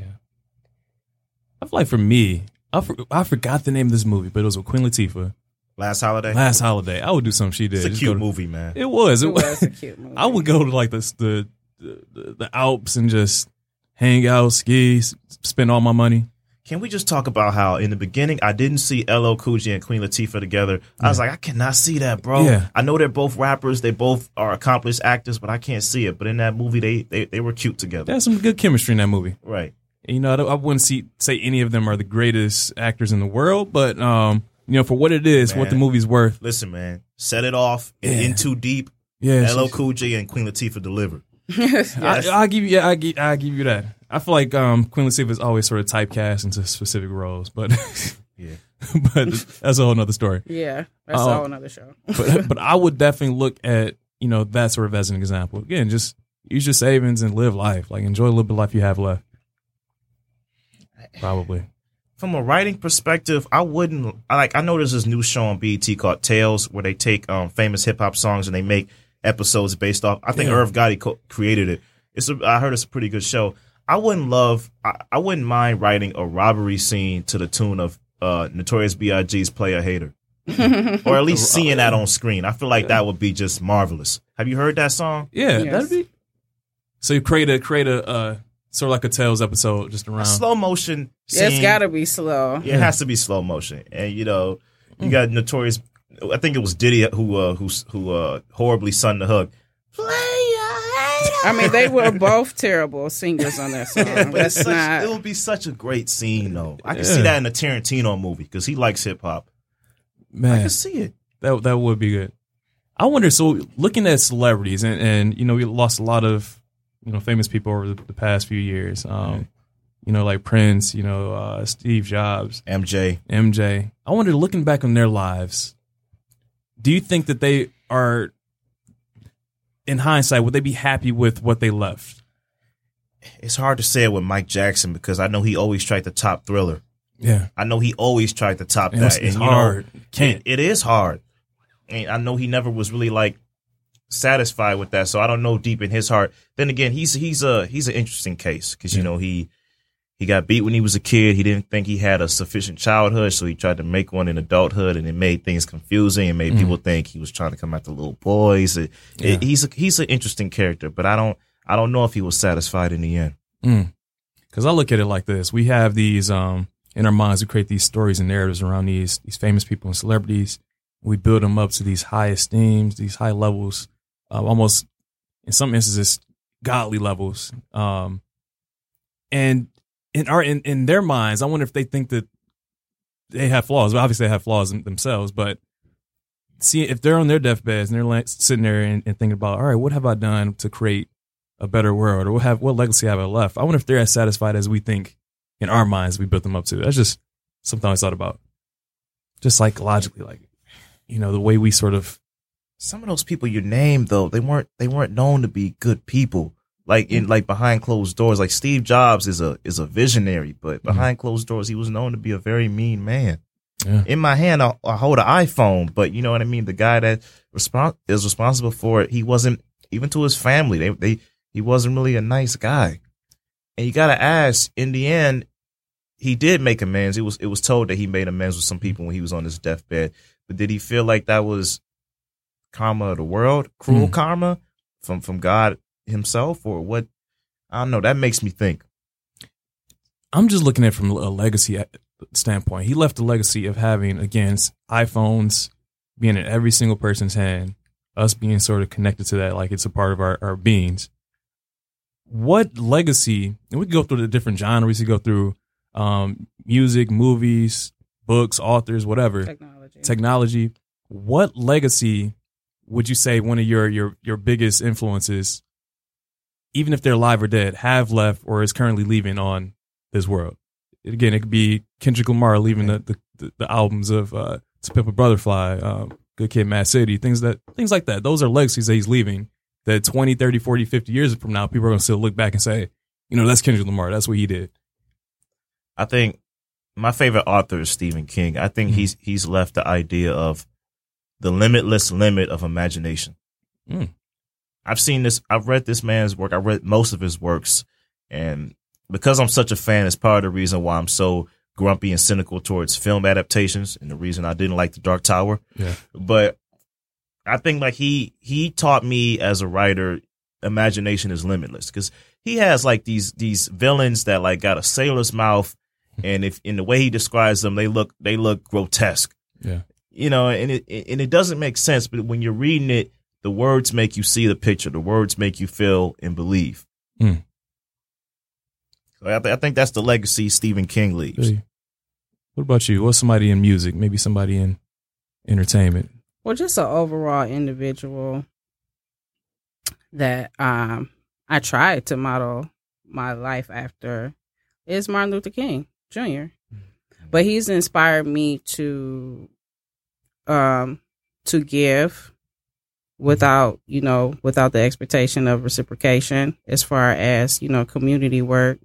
B: I feel like for me, I, for, I forgot the name of this movie, but it was with Queen Latifah.
C: Last holiday.
B: Last holiday, I would do something she did.
C: it's a
B: Just
C: cute
B: go to-
C: movie, man.
B: It was. It,
D: it
B: was.
D: was a cute movie.
B: I would go to like this, the, the the Alps and just hang out, ski, s- spend all my money.
C: Can we just talk about how in the beginning I didn't see LL Cool J and Queen Latifah together? I was like, I cannot see that, bro.
B: Yeah.
C: I know they're both rappers, they both are accomplished actors, but I can't see it. But in that movie, they they, they were cute together,
B: There's some good chemistry in that movie.
C: right?
B: You know, I, I wouldn't see say any of them are the greatest actors in the world, but um, you know, for what it is, what the
C: Man.
B: movie's worth.
C: Listen, man, set it off
B: Yeah.
C: in too deep.
B: Yeah,
C: LL Cool J and Queen Latifah delivered.
B: I, I'll give you. Yeah, I give. I give you that. I feel like um, Queen Latifah is always sort of typecast into specific roles, but
C: Yeah.
B: but that's a whole nother story.
D: yeah, that's
B: Oh.
D: a whole another show.
B: But but I would definitely look at you know that sort of as an example. Again, just use your savings and live life. Like enjoy a little bit of life you have left. Probably.
C: From a writing perspective, I wouldn't like. I know there's this new show on BET called Tales, where they take um, famous hip hop songs and they make episodes based off. I think
B: Yeah.
C: Irv Gotti co- created it. It's a, I heard it's a pretty good show. I wouldn't love. I, I wouldn't mind writing a robbery scene to the tune of uh, Notorious B.I.G.'s "Playa Hater," or at least seeing that on screen. I feel like that would be just marvelous. Have you heard that song?
B: Yeah,
D: Yes.
B: that'd be. So you create a create a uh, sort of like a Tales episode just around.
C: Slow motion.
D: Yeah, it's
C: scene.
D: got to be slow.
C: Yeah, it has to be slow motion, and you know, you got notorious. I think it was Diddy who uh, who who uh, horribly sung the hook.
D: I mean, they were both terrible singers on that song.
C: but it's such,
D: not.
C: it would be such a great scene, though. I can
B: Yeah.
C: see that in a Tarantino movie because he likes hip hop.
B: Man, I
C: can see it.
B: That that would be good. I wonder. So looking at celebrities, and, and you know, we lost a lot of you know famous people over the, the past few years. Um, you know, like Prince. You know, uh, Steve Jobs,
C: MJ,
B: MJ. I wonder, looking back on their lives, do you think that they are, in hindsight, would they be happy with what they left?
C: it's hard to say it with Mike Jackson because I know he always tried to top Thriller.
B: Yeah,
C: I know he always tried to top
B: it's,
C: that.
B: it's
C: and, you know,
B: hard. Can't.
C: It, it is hard. And I know he never was really like satisfied with that. So I don't know deep in his heart. Then again, he's he's a he's an interesting case because you
B: Yeah.
C: know he he got beat when he was a kid. He didn't think he had a sufficient childhood, so he tried to make one in adulthood, and it made things confusing and made people think he was trying to come after little boys. It- it- he's a, he's an interesting character, but I don't I don't know if he was satisfied in the end.
B: Because I look at it like this: we have these um, in our minds, we create these stories and narratives around these these famous people and celebrities. We build them up to these high esteems, these high levels, uh, almost in some instances godly levels. Um, and in our in, in their minds, I wonder if they think that they have flaws. Well, obviously, they have flaws themselves, but see if they're on their deathbeds and they're like sitting there and, and thinking about, all right, what have I done to create a better world, or what have what legacy have I left? I wonder if they're as satisfied as we think in our minds we built them up to. That's just something I thought about, just psychologically, like you know the way we sort of
C: Some of those people you named though, they weren't they weren't known to be good people. Like in mm-hmm. like behind closed doors, like Steve Jobs is a is a visionary, but mm-hmm. behind closed doors, he was known to be a very mean man.
B: Yeah.
C: In my hand, I, I hold an iPhone, but you know what I mean. The guy that respon is responsible for it, he wasn't even to his family. They they he wasn't really a nice guy. And you gotta ask. In the end, he did make amends. It was it was told that he made amends with some people when he was on his deathbed. But did he feel like that was karma of the world, cruel
B: Mm.
C: karma from from God Himself, or what? I don't know. That makes me think.
B: I'm just looking at it from a legacy uh, standpoint. He left a legacy of having, again, iPhones being in every single person's hand, us being sort of connected to that like it's a part of our, our beings. What legacy, and we can go through the different genres, we can go through um, music, movies, books, authors, whatever,
D: Technology.
B: technology. What legacy would you say one of your your your biggest influences, even if they're alive or dead, have left or is currently leaving on this world? Again, it could be Kendrick Lamar leaving the the, the, the albums of uh, To Pimp a Butterfly, um, Good Kid, Mad City, things that things like that. Those are legacies that he's leaving. That 20, 30, 40, 50 years from now, people are going to still look back and say, you know, that's Kendrick Lamar. That's what he did.
C: I think my favorite author is Stephen King. I think
B: Mhm.
C: he's he's left the idea of the limitless limit of imagination.
B: Mm.
C: I've seen this. I've read this man's work. I read most of his works, and because I'm such a fan, it's part of the reason why I'm so grumpy and cynical towards film adaptations, and the reason I didn't like The Dark Tower.
B: Yeah.
C: But I think like he he taught me as a writer, imagination is limitless because he has like these these villains that like got a sailor's mouth, and if in the way he describes them, they look they look grotesque
B: Yeah.
C: You know, and it and it doesn't make sense. But when you're reading it, the words make you see the picture. The words make you feel and believe.
B: Mm.
C: So I, th- I think that's the legacy Stephen King leaves.
B: Really. What about you? What's somebody in music? Maybe somebody in entertainment.
D: Well, just an overall individual that um I tried to model my life after is Martin Luther King Jr. But he's inspired me to um to give without, you know, without the expectation of reciprocation as far as, you know, community work.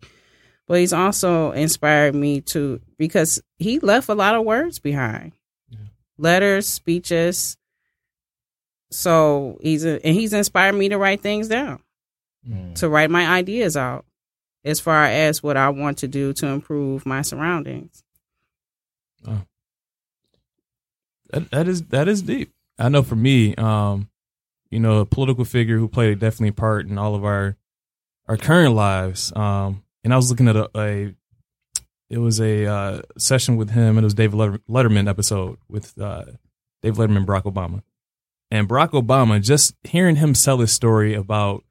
D: But he's also inspired me to because he left a lot of words behind. Letters, speeches, so he's a, and he's inspired me to write things down, to write my ideas out as far as what I want to do to improve my surroundings.
B: That, that is that is deep. I know for me, um, you know, a political figure who played a definitely part in all of our our current lives. Um, and I was looking at a, a it was a uh, session with him, and it was David Letterman episode with uh, David Letterman, Barack Obama, and Barack Obama. Just hearing him tell his story about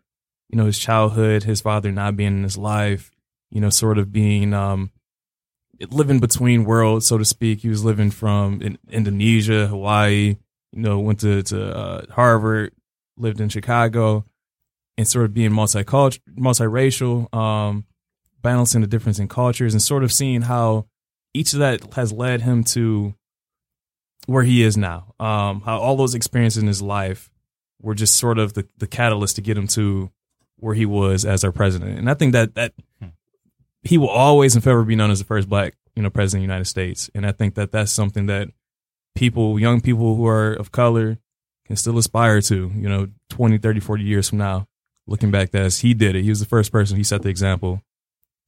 B: you know his childhood, his father not being in his life, you know, sort of being um, living between worlds, so to speak. He was living from in Indonesia, Hawaii, you know, went to to uh, Harvard, lived in Chicago, and sort of being multicultural, multiracial, um, balancing the difference in cultures, and sort of seeing how each of that has led him to where he is now. Um, how all those experiences in his life were just sort of the the catalyst to get him to where he was as our president, and I think that that he will always and forever be known as the first black, you know, president of the United States. And I think that that's something that people, young people who are of color can still aspire to, you know, 20, 30, 40 years from now, looking back as he did it. He was the first person, he set the example.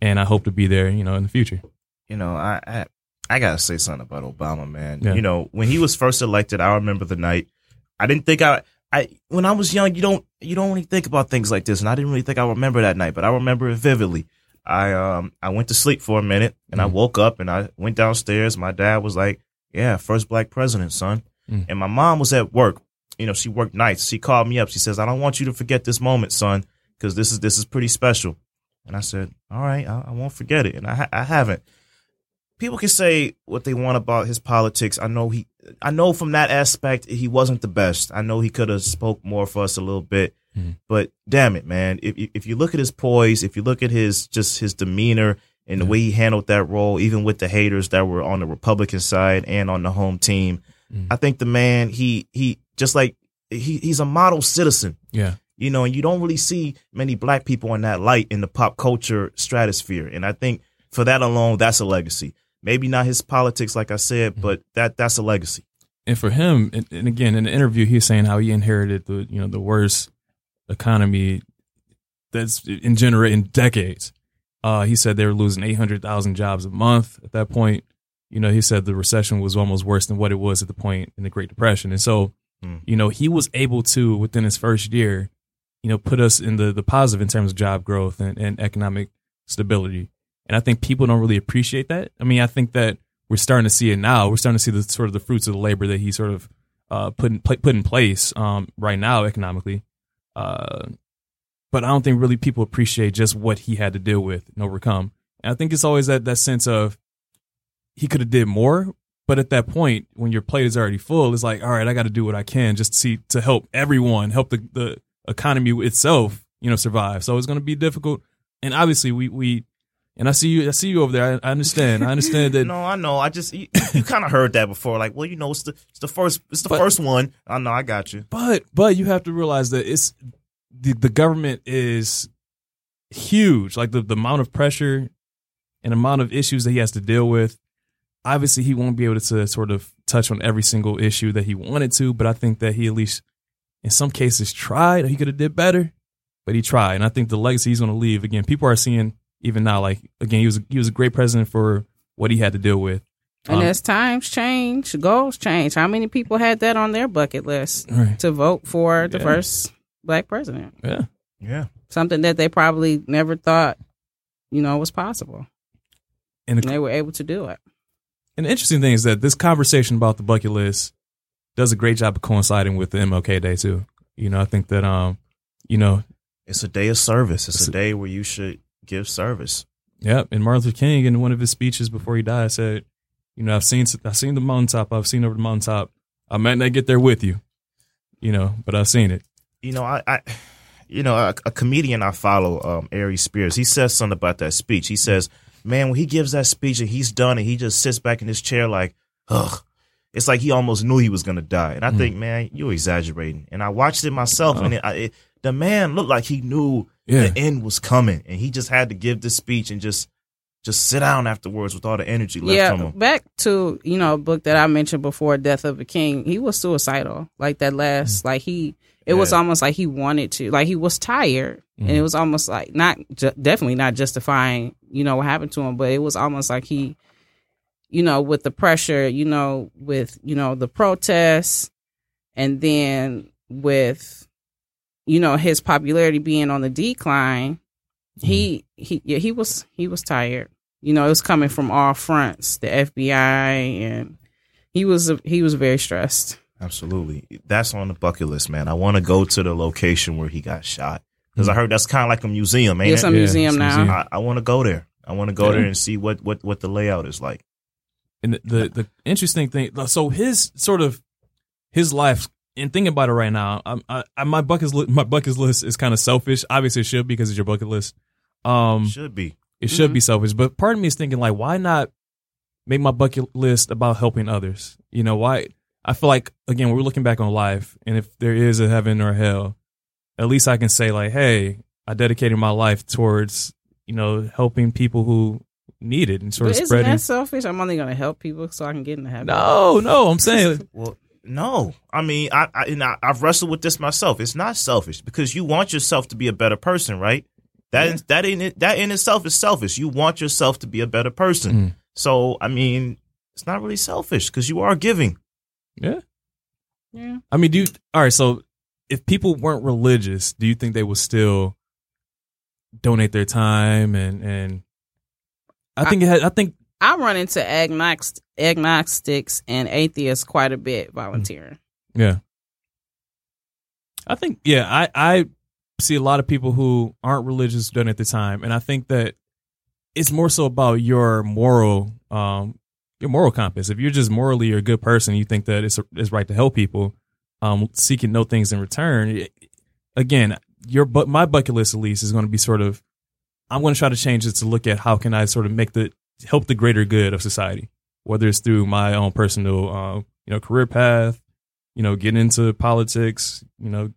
B: and I hope to be there, you know, in the future.
C: You know, I I, I gotta say something about Obama, man.
B: Yeah.
C: You know, when he was first elected, I remember the night. I didn't think I. I when I was young, you don't you don't really think about things like this, and I didn't really think I remember that night, but I remember it vividly. I um I went to sleep for a minute, and I
B: Mhm.
C: woke up, and I went downstairs. My dad was like, "Yeah, first black president, son,"
B: Mm.
C: and my mom was at work. You know, she worked nights. She called me up. She says, "I don't want you to forget this moment, son, because this is this is pretty special." And I said, "All right, I, I won't forget it," and I ha- I haven't people can say what they want about his politics. I know he, I know from that aspect he wasn't the best. I know he could have spoke more for us a little bit,
B: Mhm.
C: but damn it, man! If if you look at his poise, if you look at his just his demeanor and the way he handled that role, even with the haters that were on the Republican side and on the home team,
B: Mhm.
C: I think the man he he just like he he's a model citizen
B: Yeah.
C: you know, and you don't really see many black people in that light in the pop culture stratosphere. And I think for that alone, that's a legacy. Maybe not his politics, like I said,
B: Mm-hmm.
C: but that that's a legacy.
B: and for him, and, and again in the interview, he's saying how he inherited the you know the worst economy that's in generating decades. Uh, he said they were losing eight hundred thousand jobs a month at that point. You know, he said the recession was almost worse than what it was at the point in the Great Depression, and so
C: Mm.
B: you know he was able to within his first year, you know, put us in the the positive in terms of job growth and, and economic stability. And I think people don't really appreciate that. I mean, I think that we're starting to see it now. We're starting to see the sort of the fruits of the labor that he sort of uh, put in put, put in place um, right now economically. Uh, but I don't think really people appreciate just what he had to deal with and overcome. And I think it's always that that sense of he could have did more, but at that point when your plate is already full, it's like, all right, I got to do what I can just to see to help everyone, help the the economy itself, you know, survive. So it's going to be difficult. And obviously, we we and I see you, I see you over there. I, I understand. I understand that.
C: No, I know. I just you, you kind of heard that before. Like, well, you know, it's the it's the first it's the
B: But-
C: first one. I know. I got you.
B: But but you have to realize that it's the the government is huge. Like the, the amount of pressure and amount of issues that he has to deal with. Obviously, he won't be able to sort of touch on every single issue that he wanted to, but I think that he at least in some cases tried. He could have did better, but he tried. And I think the legacy he's going to leave again. People are seeing even now, like again, he was he was a great president for what he had to deal with.
D: And
B: Um,
D: as times change, goals change. How many people had that on their bucket list
B: right.
D: to vote for the
B: Yeah.
D: first black president?
B: Yeah.
C: Yeah.
D: Something that they probably never thought, you know, was possible.
B: And
D: And they were able to do it.
B: and the interesting thing is that this conversation about the bucket list does a great job of coinciding with the MLK Day too. You know, I think that um, you know,
C: It's a day of service. It's
B: It's
C: a
B: a-
C: day where you should give service.
B: Yep. And Martin Luther King in one of his speeches before he died said, you know, I've seen I've seen the mountaintop, I've seen over the mountaintop. I might not get there with you, you know, but I've seen it.
C: you know, I, I you know, a, a comedian I follow, um, Ari Spears, he says something about that speech. He says, man, when he gives that speech and he's done and he just sits back in his chair like, ugh, it's like he almost knew he was going to die. And I
B: Mhm.
C: think, man, you're exaggerating. And I watched it myself and it, I, it, the man looked like he knew
B: Yeah.
C: the end was coming and he just had to give this speech and just, just sit down afterwards with all the energy left
D: yeah,
C: from him.
D: back to you know a book that I mentioned before, Death of a King. He was suicidal. Like that last, mm. like he, it was almost like he wanted to, like he was tired, and it mm-hmm. was almost like not ju- definitely not justifying you know what happened to him, but it was almost like he, you know, with the pressure, you know, with you know the protests, and then with you know his popularity being on the decline, he mm-hmm. he yeah, he was he was tired you know, it was coming from all fronts, the FBI, and he was he was very stressed.
C: Absolutely. That's on the bucket list, man. I want to go to the location where he got shot because I heard that's kind of like a museum, ain't
D: It's a
C: it?
B: Yeah,
D: museum
B: it's
D: now.
B: museum.
C: I, I want to go there. I want to go
B: Yeah.
C: there and see what, what, what the layout is like.
B: And the, the the interesting thing, so his sort of his life, and thinking about it right now, I'm, I, I, my bucket list, my bucket list is kind of selfish. Obviously, it should be because it's your bucket list. Um,
C: Should be.
B: it should
D: Mhm.
B: be selfish, but part of me is thinking like, why not make my bucket list about helping others? You know, why? I feel like again, we're looking back on life, and if there is a heaven or a hell, at least I can say like, hey, I dedicated my life towards you know helping people who need it and sort
D: But
B: of
D: isn't
B: spreading.
D: that selfish? I'm only going to help people so I can get in the heaven.
B: No, no, I'm saying
C: Well, no. I mean, I, I, and I I've wrestled with this myself. It's not selfish because you want yourself to be a better person, right? That in, that in that in itself is selfish. You want yourself to be a better person.
B: Mm.
C: So I mean, it's not really selfish because you are giving.
B: Yeah.
D: Yeah.
B: I mean, do you, all right. So if people weren't religious, do you think they would still donate their time and, and I think it had, I think,
D: I run into agnostics, and atheists quite a bit volunteering.
B: yeah. I think, yeah, I, I see a lot of people who aren't religious done at the time. And I think that it's more so about your moral, um, your moral compass. If you're just morally a good person, you think that it's, it's right to help people, um, seeking no things in return. again, your but my bucket list at least is going to be sort of I'm going to try to change it to look at how can I sort of make the help the greater good of society, whether it's through my own personal uh, you know career path, you know, getting into politics, you know,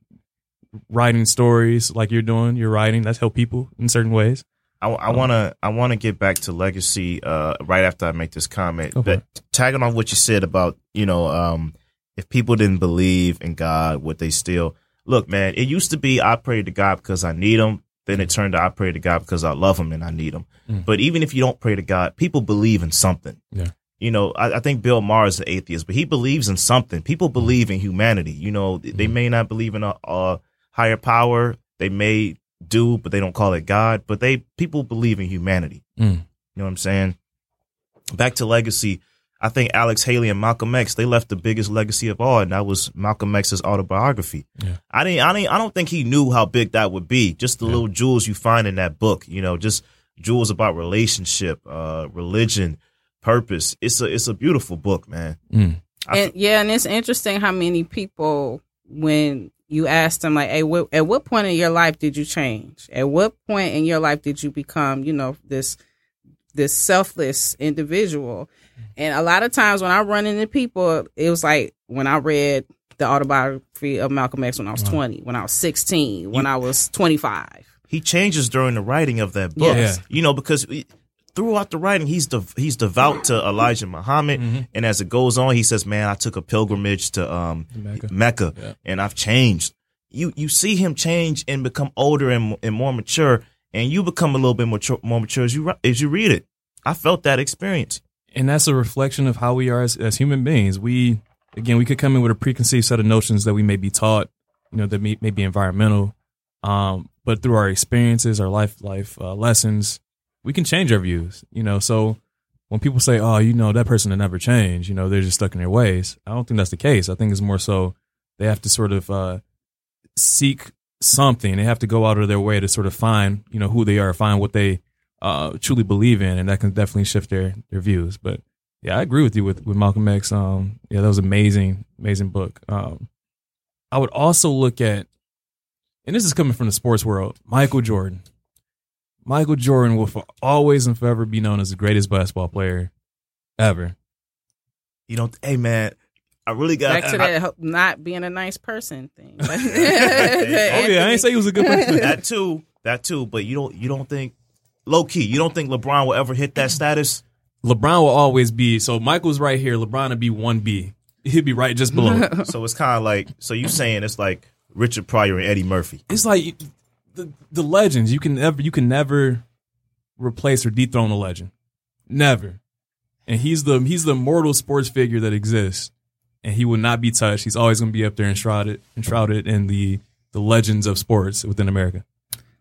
B: writing stories like you're doing, you're writing that's help people in certain ways.
C: I, I wanna I wanna get back to legacy uh, right after I make this comment.
B: Okay.
C: But tagging on what you said about you know um, if people didn't believe in God, would they still look? Man, it used to be I pray to God because I need Him. Then it turned to I pray to God because I love Him and I need Him.
B: Mm.
C: But even if you don't pray to God, people believe in something.
B: Yeah.
C: You know, I, I think Bill Maher is an atheist, but he believes in something. People believe in humanity. You know, they may not believe in a, a higher power. They may do, but they don't call it God. But they people believe in humanity.
B: Mm.
C: You know what I'm saying? Back to legacy. I think Alex Haley and Malcolm X they left the biggest legacy of all, and that was Malcolm X's autobiography.
B: Yeah.
C: I didn't, I didn't, I don't think he knew how big that would be. Just the
B: Yeah.
C: little jewels you find in that book, you know, just jewels about relationship, uh, religion, purpose. It's a, it's a beautiful book, man.
B: Mm.
D: And yeah, and it's interesting how many people when you ask them like, "Hey, what, at what point in your life did you change? At what point in your life did you become, you know, this this selfless individual?" And a lot of times when I run into people, it was like when I read the autobiography of Malcolm X when I was
B: Wow.
D: 20, when I was 16, when I was 25.
C: he changes during the writing of that book.
D: Yes.
B: Yeah.
C: You know, because he- throughout the writing, he's dev- he's devout to Elijah Muhammad,
B: Mhm.
C: and as it goes on, he says, "Man, I took a pilgrimage to um,
B: Mecca.
C: Mecca,
B: Yeah.
C: and I've changed." You you see him change and become older and, and more mature, and you become a little bit mature, more mature as you ri- as you read it. I felt that experience.
B: And that's a reflection of how we are as, as human beings. We again, we could come in with a preconceived set of notions that we may be taught, you know, that may, may be environmental, um, but through our experiences, our life life uh, lessons, we can change our views. You know, so when people say, "Oh, you know, that person will never change," you know, they're just stuck in their ways. I don't think that's the case. I think it's more so they have to sort of uh, seek something. They have to go out of their way to sort of find, you know, who they are, find what they uh, truly believe in, and that can definitely shift their their views. But yeah, I agree with you with with Malcolm X. Um, yeah, that was amazing, amazing book. Um, I would also look at, and this is coming from the sports world, Michael Jordan. Michael Jordan will for always and forever be known as the greatest basketball player ever.
C: You know, hey man, I really got
D: Back to
C: I-
D: that ho- not being a nice person thing.
C: Oh,
B: Oh yeah, I ain't say he was a good person.
C: that too, that too. But you don't you don't think low key, you don't think LeBron will ever hit that status?
B: LeBron will always be so. Michael's right here. LeBron would be one B. He'd be right just below.
C: So it's kind of like so you saying it's like Richard Pryor and Eddie Murphy.
B: it's like the the legends. You can never you can never replace or dethrone a legend. Never. And he's the he's the mortal sports figure that exists. And he will not be touched. He's always gonna be up there enshrouded enshrouded in the the legends of sports within America.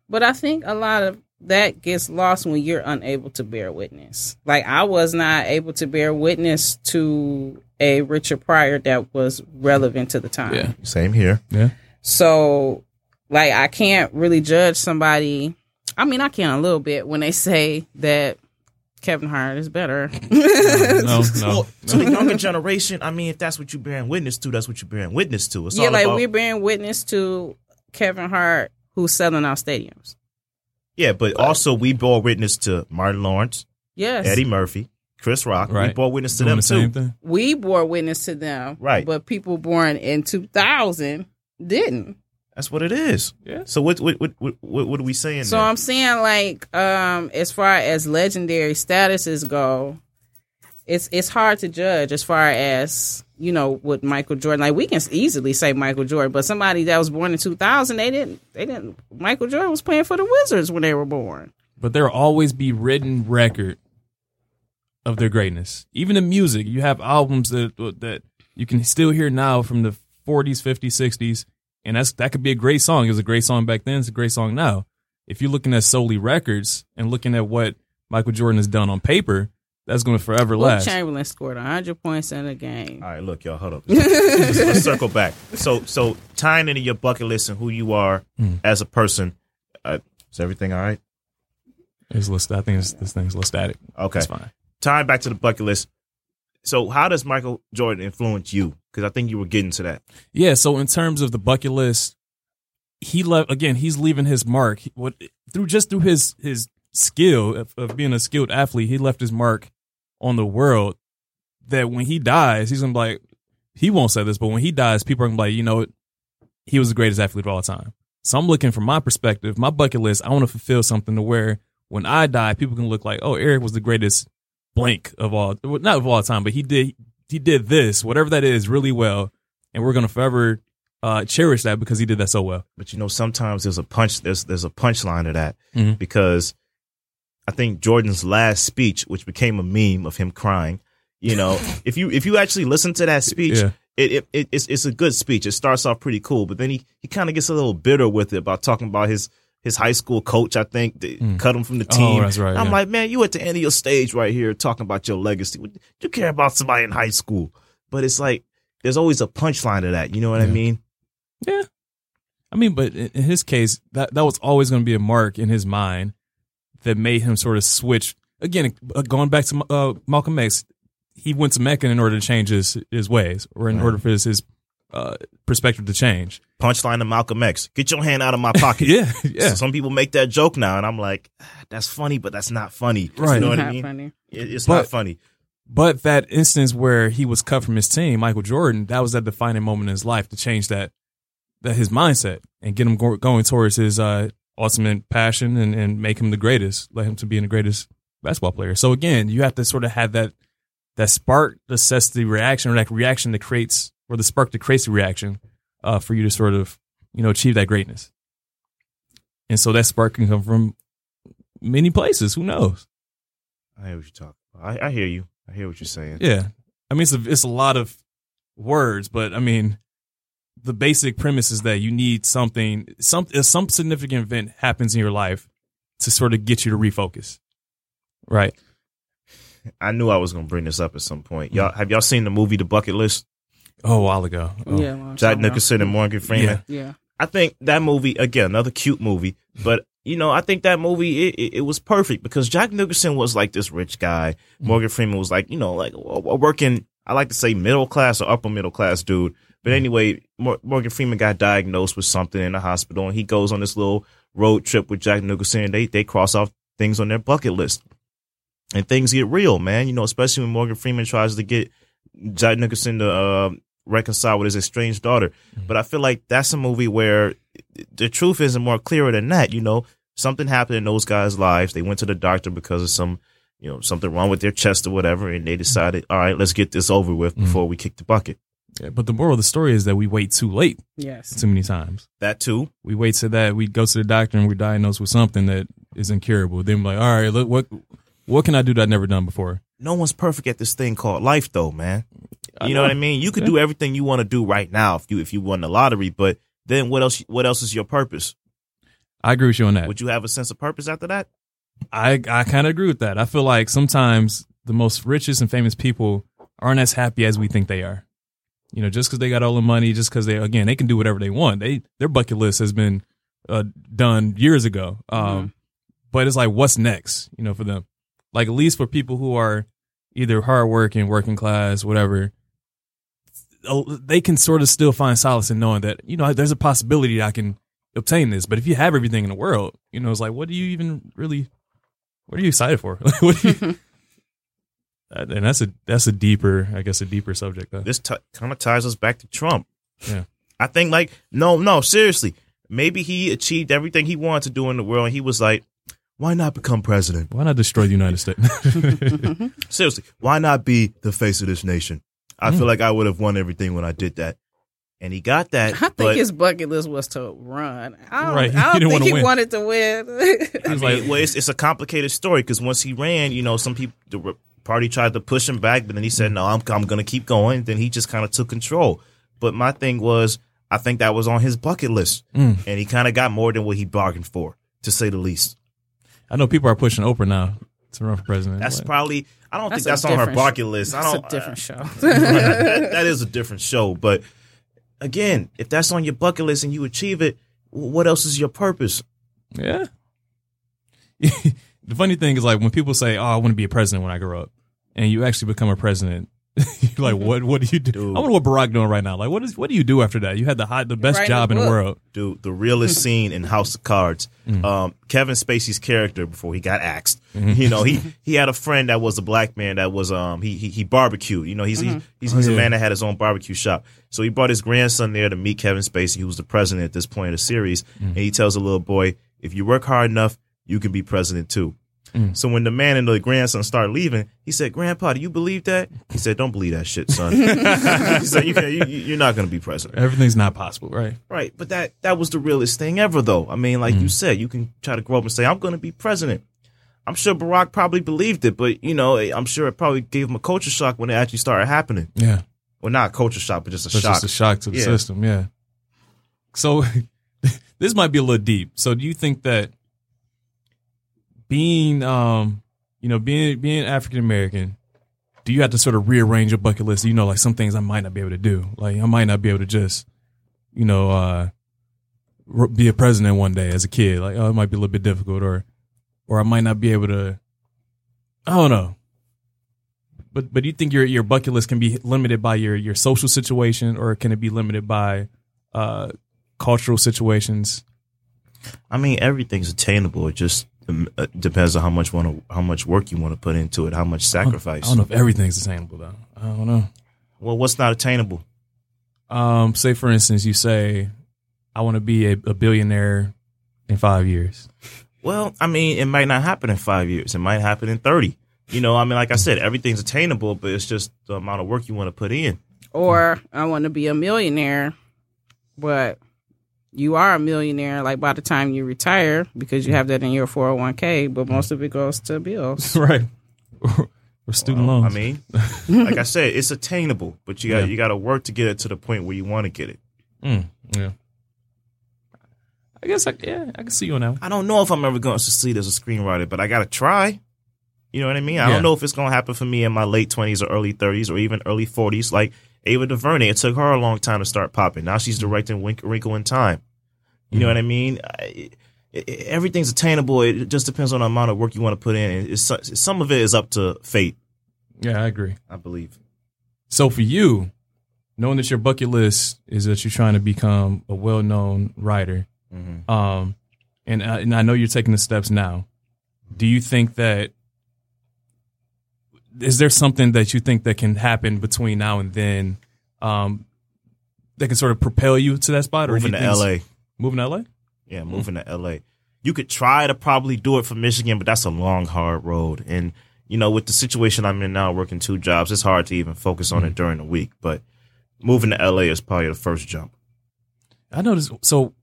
D: But I think a lot of that gets lost when you're unable to bear witness. Like I was not able to bear witness to a Richard Pryor that was relevant to the time. Yeah.
C: Same here.
B: Yeah.
D: So like I can't really judge somebody. I mean, I can a little bit when they say that Kevin Hart is better.
B: No, no.
C: Well, to the younger generation, I mean, if that's what you're bearing witness to, that's what you're bearing witness to. It's
D: yeah,
C: all
D: like
C: about,
D: we're bearing witness to Kevin Hart who's selling out stadiums.
C: Yeah, but also we bore witness to Martin Lawrence,
D: Yes.
C: Eddie Murphy, Chris Rock. We bore witness to
B: Doing
C: them
B: the same
C: too.
B: thing.
D: we bore witness to them.
C: Right.
D: But people born in 2000 didn't.
C: That's what it is.
B: Yeah.
C: So what what what what, what are we saying?
D: So
C: there?
D: I'm saying like um as far as legendary statuses go, it's it's hard to judge as far as you know with Michael Jordan. Like we can easily say Michael Jordan, but somebody that was born in 2000, they didn't they didn't. Michael Jordan was playing for the Wizards when they were born.
B: but there will always be written record of their greatness. Even in music, you have albums that that you can still hear now from the 40s, 50s, 60s, and that's that could be a great song. It was a great song back then. It's a great song now. If you're looking at solely records and looking at what Michael Jordan has done on paper, that's going to forever
D: Will
B: last.
D: Chamberlain scored 100 points in a game.
C: All right, look, y'all, hold up. let's, let's circle back. So, so tying into your bucket list and who you are
B: Mm.
C: as a person, uh, is everything all right?
B: It's list. I think it's, this thing's a little static.
C: Okay.
B: It's fine.
C: Tying back to the bucket list. So, how does Michael Jordan influence you? Because I think you were getting to that.
B: Yeah. So in terms of the bucket list, he left again. He's leaving his mark. He- What through just through his his skill of, of being a skilled athlete, he left his mark on the world. That when he dies, he's gonna be like, he won't say this, but when he dies, people are gonna be like, you know, what? he was the greatest athlete of all time. So I'm looking from my perspective, my bucket list. I want to fulfill something to where when I die, people can look like, oh, Eric was the greatest blank of all, not of all time, but he did he did this, whatever that is, really well, and we're gonna forever uh, cherish that because he did that so well.
C: But you know, sometimes there's a punch. There's there's a punchline to that
B: Mhm.
C: because I think Jordan's last speech, which became a meme of him crying. You know, if you if you actually listen to that speech,
B: Yeah.
C: it, it, it it's it's a good speech. It starts off pretty cool, but then he he kind of gets a little bitter with it about talking about his his high school coach. I think that hmm. cut him from the
B: Oh,
C: team.
B: that's right,
C: I'm
B: yeah.
C: like, man, you at the end of your stage right here talking about your legacy. What- You care about somebody in high school, but it's like there's always a punchline to that. You know what I mean?
B: Yeah. I mean, but in in his case, that that was always going to be a mark in his mind that made him sort of switch. Again, uh, going back to uh, Malcolm X, he went to Mecca in order to change his his ways, or in order for his his uh, perspective to change.
C: Punchline to Malcolm X. Get your hand out of my pocket.
B: Yeah, yeah.
C: So some people make that joke now, and I'm like, "Ah, that's funny, but that's not funny.
B: Right.
C: You know what I
D: Not
C: mean?
D: funny.
C: It's
B: But-
C: not funny.
B: But that instance where he was cut from his team, Michael Jordan, that was that defining moment in his life to change that that his mindset and get him go- going towards his uh, ultimate passion and, and make him the greatest, let him to being the greatest basketball player. So again, you have to sort of have that that spark to assess the reaction or that reaction that creates or the spark that creates the reaction uh, for you to sort of you know achieve that greatness. And so that spark can come from many places. Who knows?
C: I hear what you're talking about. I, I hear you. I hear what you're saying.
B: Yeah, I mean it's a it's a lot of words, but I mean the basic premise is that you need something some some significant event happens in your life to sort of get you to refocus. Right.
C: I knew I was gonna bring this up at some point. Y'all mm. have y'all seen the movie The Bucket List?
B: Oh, a while ago. Oh.
D: Yeah, well,
C: Jack
D: somehow.
C: Nicholson and Morgan Freeman.
B: Yeah.
D: Yeah.
C: I think that movie again, another cute movie, but you know, I think that movie it, it, it was perfect because Jack Nicholson was like this rich guy. Mm. Morgan Freeman was like, you know, like a a working. I like to say middle class or upper middle class dude. But mm-hmm. anyway, Morgan Freeman got diagnosed with something in the hospital, and he goes on this little road trip with Jack Nicholson. And they they cross off things on their bucket list, and things get real, man. You know, especially when Morgan Freeman tries to get Jack Nicholson to uh, reconcile with his estranged daughter. Mm-hmm. But I feel like that's a movie where the truth isn't more clearer than that. You know, something happened in those guys' lives. They went to the doctor because of some, you know, something wrong with their chest or whatever, and they mm-hmm. decided, all right, let's get this over with before we kick the bucket.
B: Yeah, but the moral of the story is that we wait too late
D: Yes.
B: too many times.
C: That too.
B: We wait to that we go to the doctor and we're diagnosed with something that is incurable. Then we're like, all right, look what what can I do that I've never done before?
C: No one's perfect at this thing called life, though, man.
B: I
C: You know
B: know.
C: what I mean? You could do everything you want to do right now if you if you won the lottery, but then what else? What else is your purpose?
B: I agree with you on that.
C: Would you have a sense of purpose after that?
B: I I kind of agree with that. I feel like sometimes the most richest and famous people aren't as happy as we think they are. You know, just because they got all the money, just because they again they can do whatever they want. They their bucket list has been uh, done years ago. Um, But it's like, what's next? You know, for them, like at least for people who are either hardworking, working class, whatever, they can sort of still find solace in knowing that you know there's a possibility I can obtain this. But if you have everything in the world, you know, it's like, what do you even really? What are you excited for? what do you, and that's a that's a deeper, I guess, a deeper subject. Though.
C: this t- kind of ties us back to Trump.
B: Yeah.
C: I think like no, no, seriously. Maybe he achieved everything he wanted to do in the world, and he was like, why not become president?
B: Why not destroy the United States?
C: Seriously, why not be the face of this nation? I
B: Mm.
C: feel like I would have won everything when I did that. And he got that.
D: I think
C: but,
D: his bucket list was to run. I don't,
B: Right, he
D: I don't think he
B: win.
D: wanted to win.
C: I mean, well, it's, it's a complicated story because once he ran, you know, some people, the re- party tried to push him back, but then he said, no, I'm, I'm going to keep going. Then he just kind of took control. But my thing was, I think that was on his bucket list.
B: Mm.
C: And he kind of got more than what he bargained for, to say the least.
B: I know people are pushing Oprah now to run for president.
C: That's
B: Like,
C: probably, I don't
D: That's
C: think that's on her bucket list. I don't,
D: a different show.
C: Right, that, that is a different show. But again, if that's on your bucket list and you achieve it, what else is your purpose?
B: Yeah. the funny thing is, like, when people say, "Oh, I want to be a president when I grow up," and you actually become a president, you're like, "What? What do you do?"
C: Dude.
B: I wonder what Barack doing right now. Like, what is? What do you do after that? You had the hot, the best
D: Writing a
B: job in the
D: book.
B: world.
C: Dude, the realest scene in House of Cards. Um, Kevin Spacey's character before he got axed. You know, he he had a friend that was a black man that was um he he, he barbecued. You know, he's he, he's, he's
B: Oh,
C: a man that had his own barbecue shop. So he brought his grandson there to meet Kevin Spacey, who was the president at this point of the series. And he tells the little boy, if you work hard enough, you can be president too. Mm. So when the man and the grandson started leaving, he said, "Grandpa, do you believe that?" He said, "Don't believe that shit, son." he said, you can, you, "You're not going to be president."
B: Everything's not possible, right?
C: Right, but that that was the realest thing ever, though. I mean, like you mm. said, you can try to grow up and say, "I'm going to be president." I'm sure Barack probably believed it, but you know, I'm sure it probably gave him a culture shock when it actually started happening.
B: Yeah.
C: Well, not a culture shock, but just a
B: That's
C: shock.
B: just a shock to the
C: Yeah.
B: system. Yeah. So this might be a little deep. So do you think that being, um, you know, being being African American, do you have to sort of rearrange your bucket list? You know, like some things I might not be able to do. Like I might not be able to just, you know, uh, be a president one day as a kid. Like oh, it might be a little bit difficult, or or I might not be able to. I don't know. But but do you think your your bucket list can be limited by your your social situation, or can it be limited by uh, cultural situations?
C: I mean, everything's attainable. It just um, uh, depends on how much want to, how much work you want to put into it, how much sacrifice.
B: I don't know if everything's attainable though. I don't know.
C: Well, what's not attainable?
B: Um, say for instance, you say, "I want to be a, a billionaire in five years."
C: Well, I mean, it might not happen in five years. It might happen in thirty. You know, I mean, like I said, everything's attainable, but it's just the amount of work you want to put in.
D: or I want to be a millionaire, but you are a millionaire like by the time you retire because you have that in your 401k, but most of it goes to bills.
B: right. or student
C: Well,
B: loans.
C: I mean, like I said, it's attainable, but you got
B: Yeah.
C: you got to work to get it to the point where you want to get it.
B: Mm, yeah. I guess I yeah I can see you on that. One.
C: I don't know if I'm ever going to succeed as a screenwriter, but I got to try. You know what I mean? I
B: Yeah.
C: don't know if it's going to happen for me in my late 20s or early 30s or even early 40s. Like Ava DuVernay, it took her a long time to start popping. Now she's directing Wink- Wrinkle in Time. You know what I mean? I, it, it- everything's attainable. It just depends on the amount of work you want to put in. It's, some of it is up to fate,
B: Yeah, I agree.
C: I believe.
B: So for you, knowing that your bucket list is that you're trying to become a well-known writer,
C: Mm-hmm.
B: um, and I, and I know you're taking the steps now. Do you think that is there something that you think that can happen between now and then, um, that can sort of propel you to that spot, or
C: Moving
B: you
C: to L.A.
B: Moving to LA.
C: Yeah, moving to LA. You could try to probably do it from Michigan, but that's a long, hard road. And, you know, with the situation I'm in now, working two jobs, it's hard to even focus on it during the week. But moving to LA is probably the first jump.
B: I noticed. So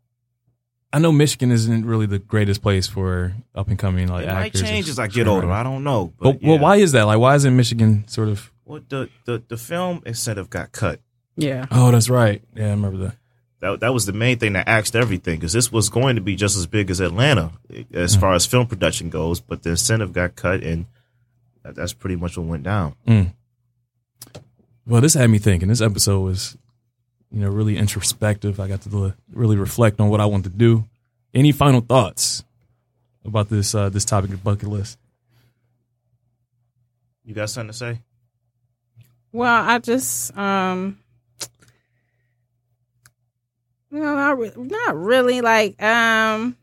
B: I know Michigan isn't really the greatest place for up and coming like
C: it might
B: actors. or
C: change as I get older. I don't know. But,
B: But well,
C: yeah.
B: why is that? Like, why isn't Michigan sort of?
C: Well, the, the, the film incentive got cut.
D: Yeah.
B: Oh, that's right. Yeah, I remember that.
C: That, that was the main thing that axed everything because this was going to be just as big as Atlanta as
B: Mm.
C: far as film production goes. But the incentive got cut, and that, that's pretty much what went down.
B: Well, this had me thinking. This episode was, you know, really introspective. I got to really reflect on what I want to do. Any final thoughts about this uh, this topic of bucket list?
C: You got something to say?
D: Well, I just um no, not, re- not really like um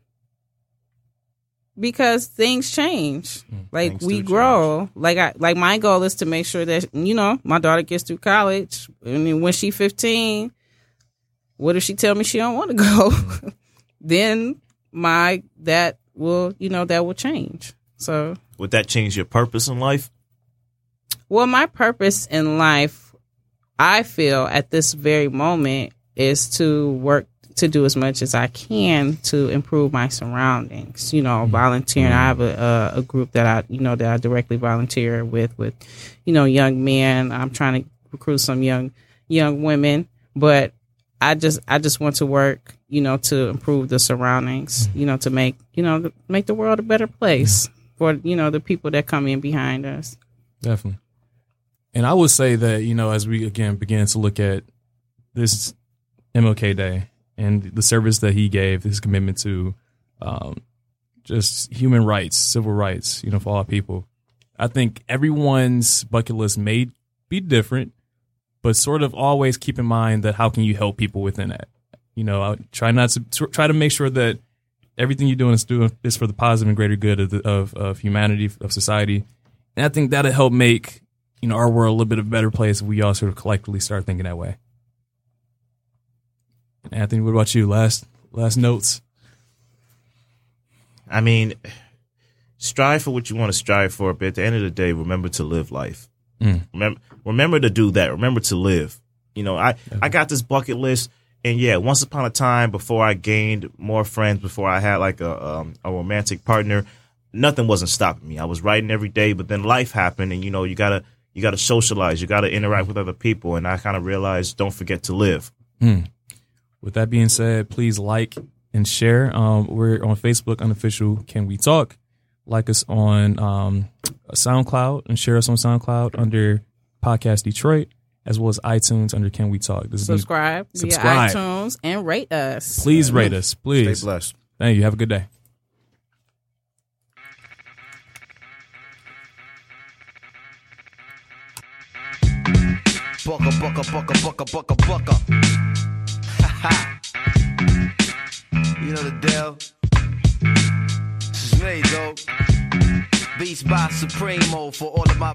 D: because things change. Mm, like
C: things
D: we grow. Like I like my goal is to make sure that you know, my daughter gets through college and then when she 15, what if she tell me she don't want to go? Mm. then my that will you know that will change. So
C: Would that change your purpose in life?
D: Well, my purpose in life, I feel at this very moment, is to work to do as much as I can to improve my surroundings. You know, mm-hmm. volunteering. I have a, a a group that I you know that I directly volunteer with with, you know, young men. I'm trying to recruit some young young women, but I just I just want to work, you know, to improve the surroundings. Mm-hmm. You know, to make you know make the world a better place mm-hmm. for you know the people that come in behind us.
B: Definitely. And I would say that, you know, as we again begin to look at this MLK Day and the service that he gave, his commitment to um, just human rights, civil rights, you know, for all people, I think everyone's bucket list may be different, but sort of always keep in mind that how can you help people within that? You know, I try not to try to make sure that everything you're doing is doing is for the positive and greater good of, the, of, of humanity, of society. And I think that'll help make you know our world a little bit of a better place if we all sort of collectively start thinking that way. Anthony, what about you? Last last notes.
C: I mean, strive for what you want to strive for, but at the end of the day, remember to live life.
B: Mm.
C: Remember, remember to do that. Remember to live. You know, I I got this bucket list, and yeah, once upon a time, before I gained more friends, before I had like a um, a romantic partner, nothing wasn't stopping me. I was writing every day, but then life happened, and you know, you gotta you gotta socialize, you gotta interact with other people, and I kind of realized, don't forget to live.
B: With that being said, please like and share. Um, we're on Facebook, unofficial. Can we talk? Like us on um, SoundCloud and share us on SoundCloud under Podcast Detroit, as well as iTunes under Can We Talk. This is
D: Subscribe,
B: Subscribe.
D: via iTunes and rate us.
B: Please rate us, Please.
C: Stay blessed.
B: Thank you. Have a good day.
A: Bucka, bucka, bucka, bucka, bucka, bucka. Ha. You know the deal. This is me, though. Beats by Supremo for all of my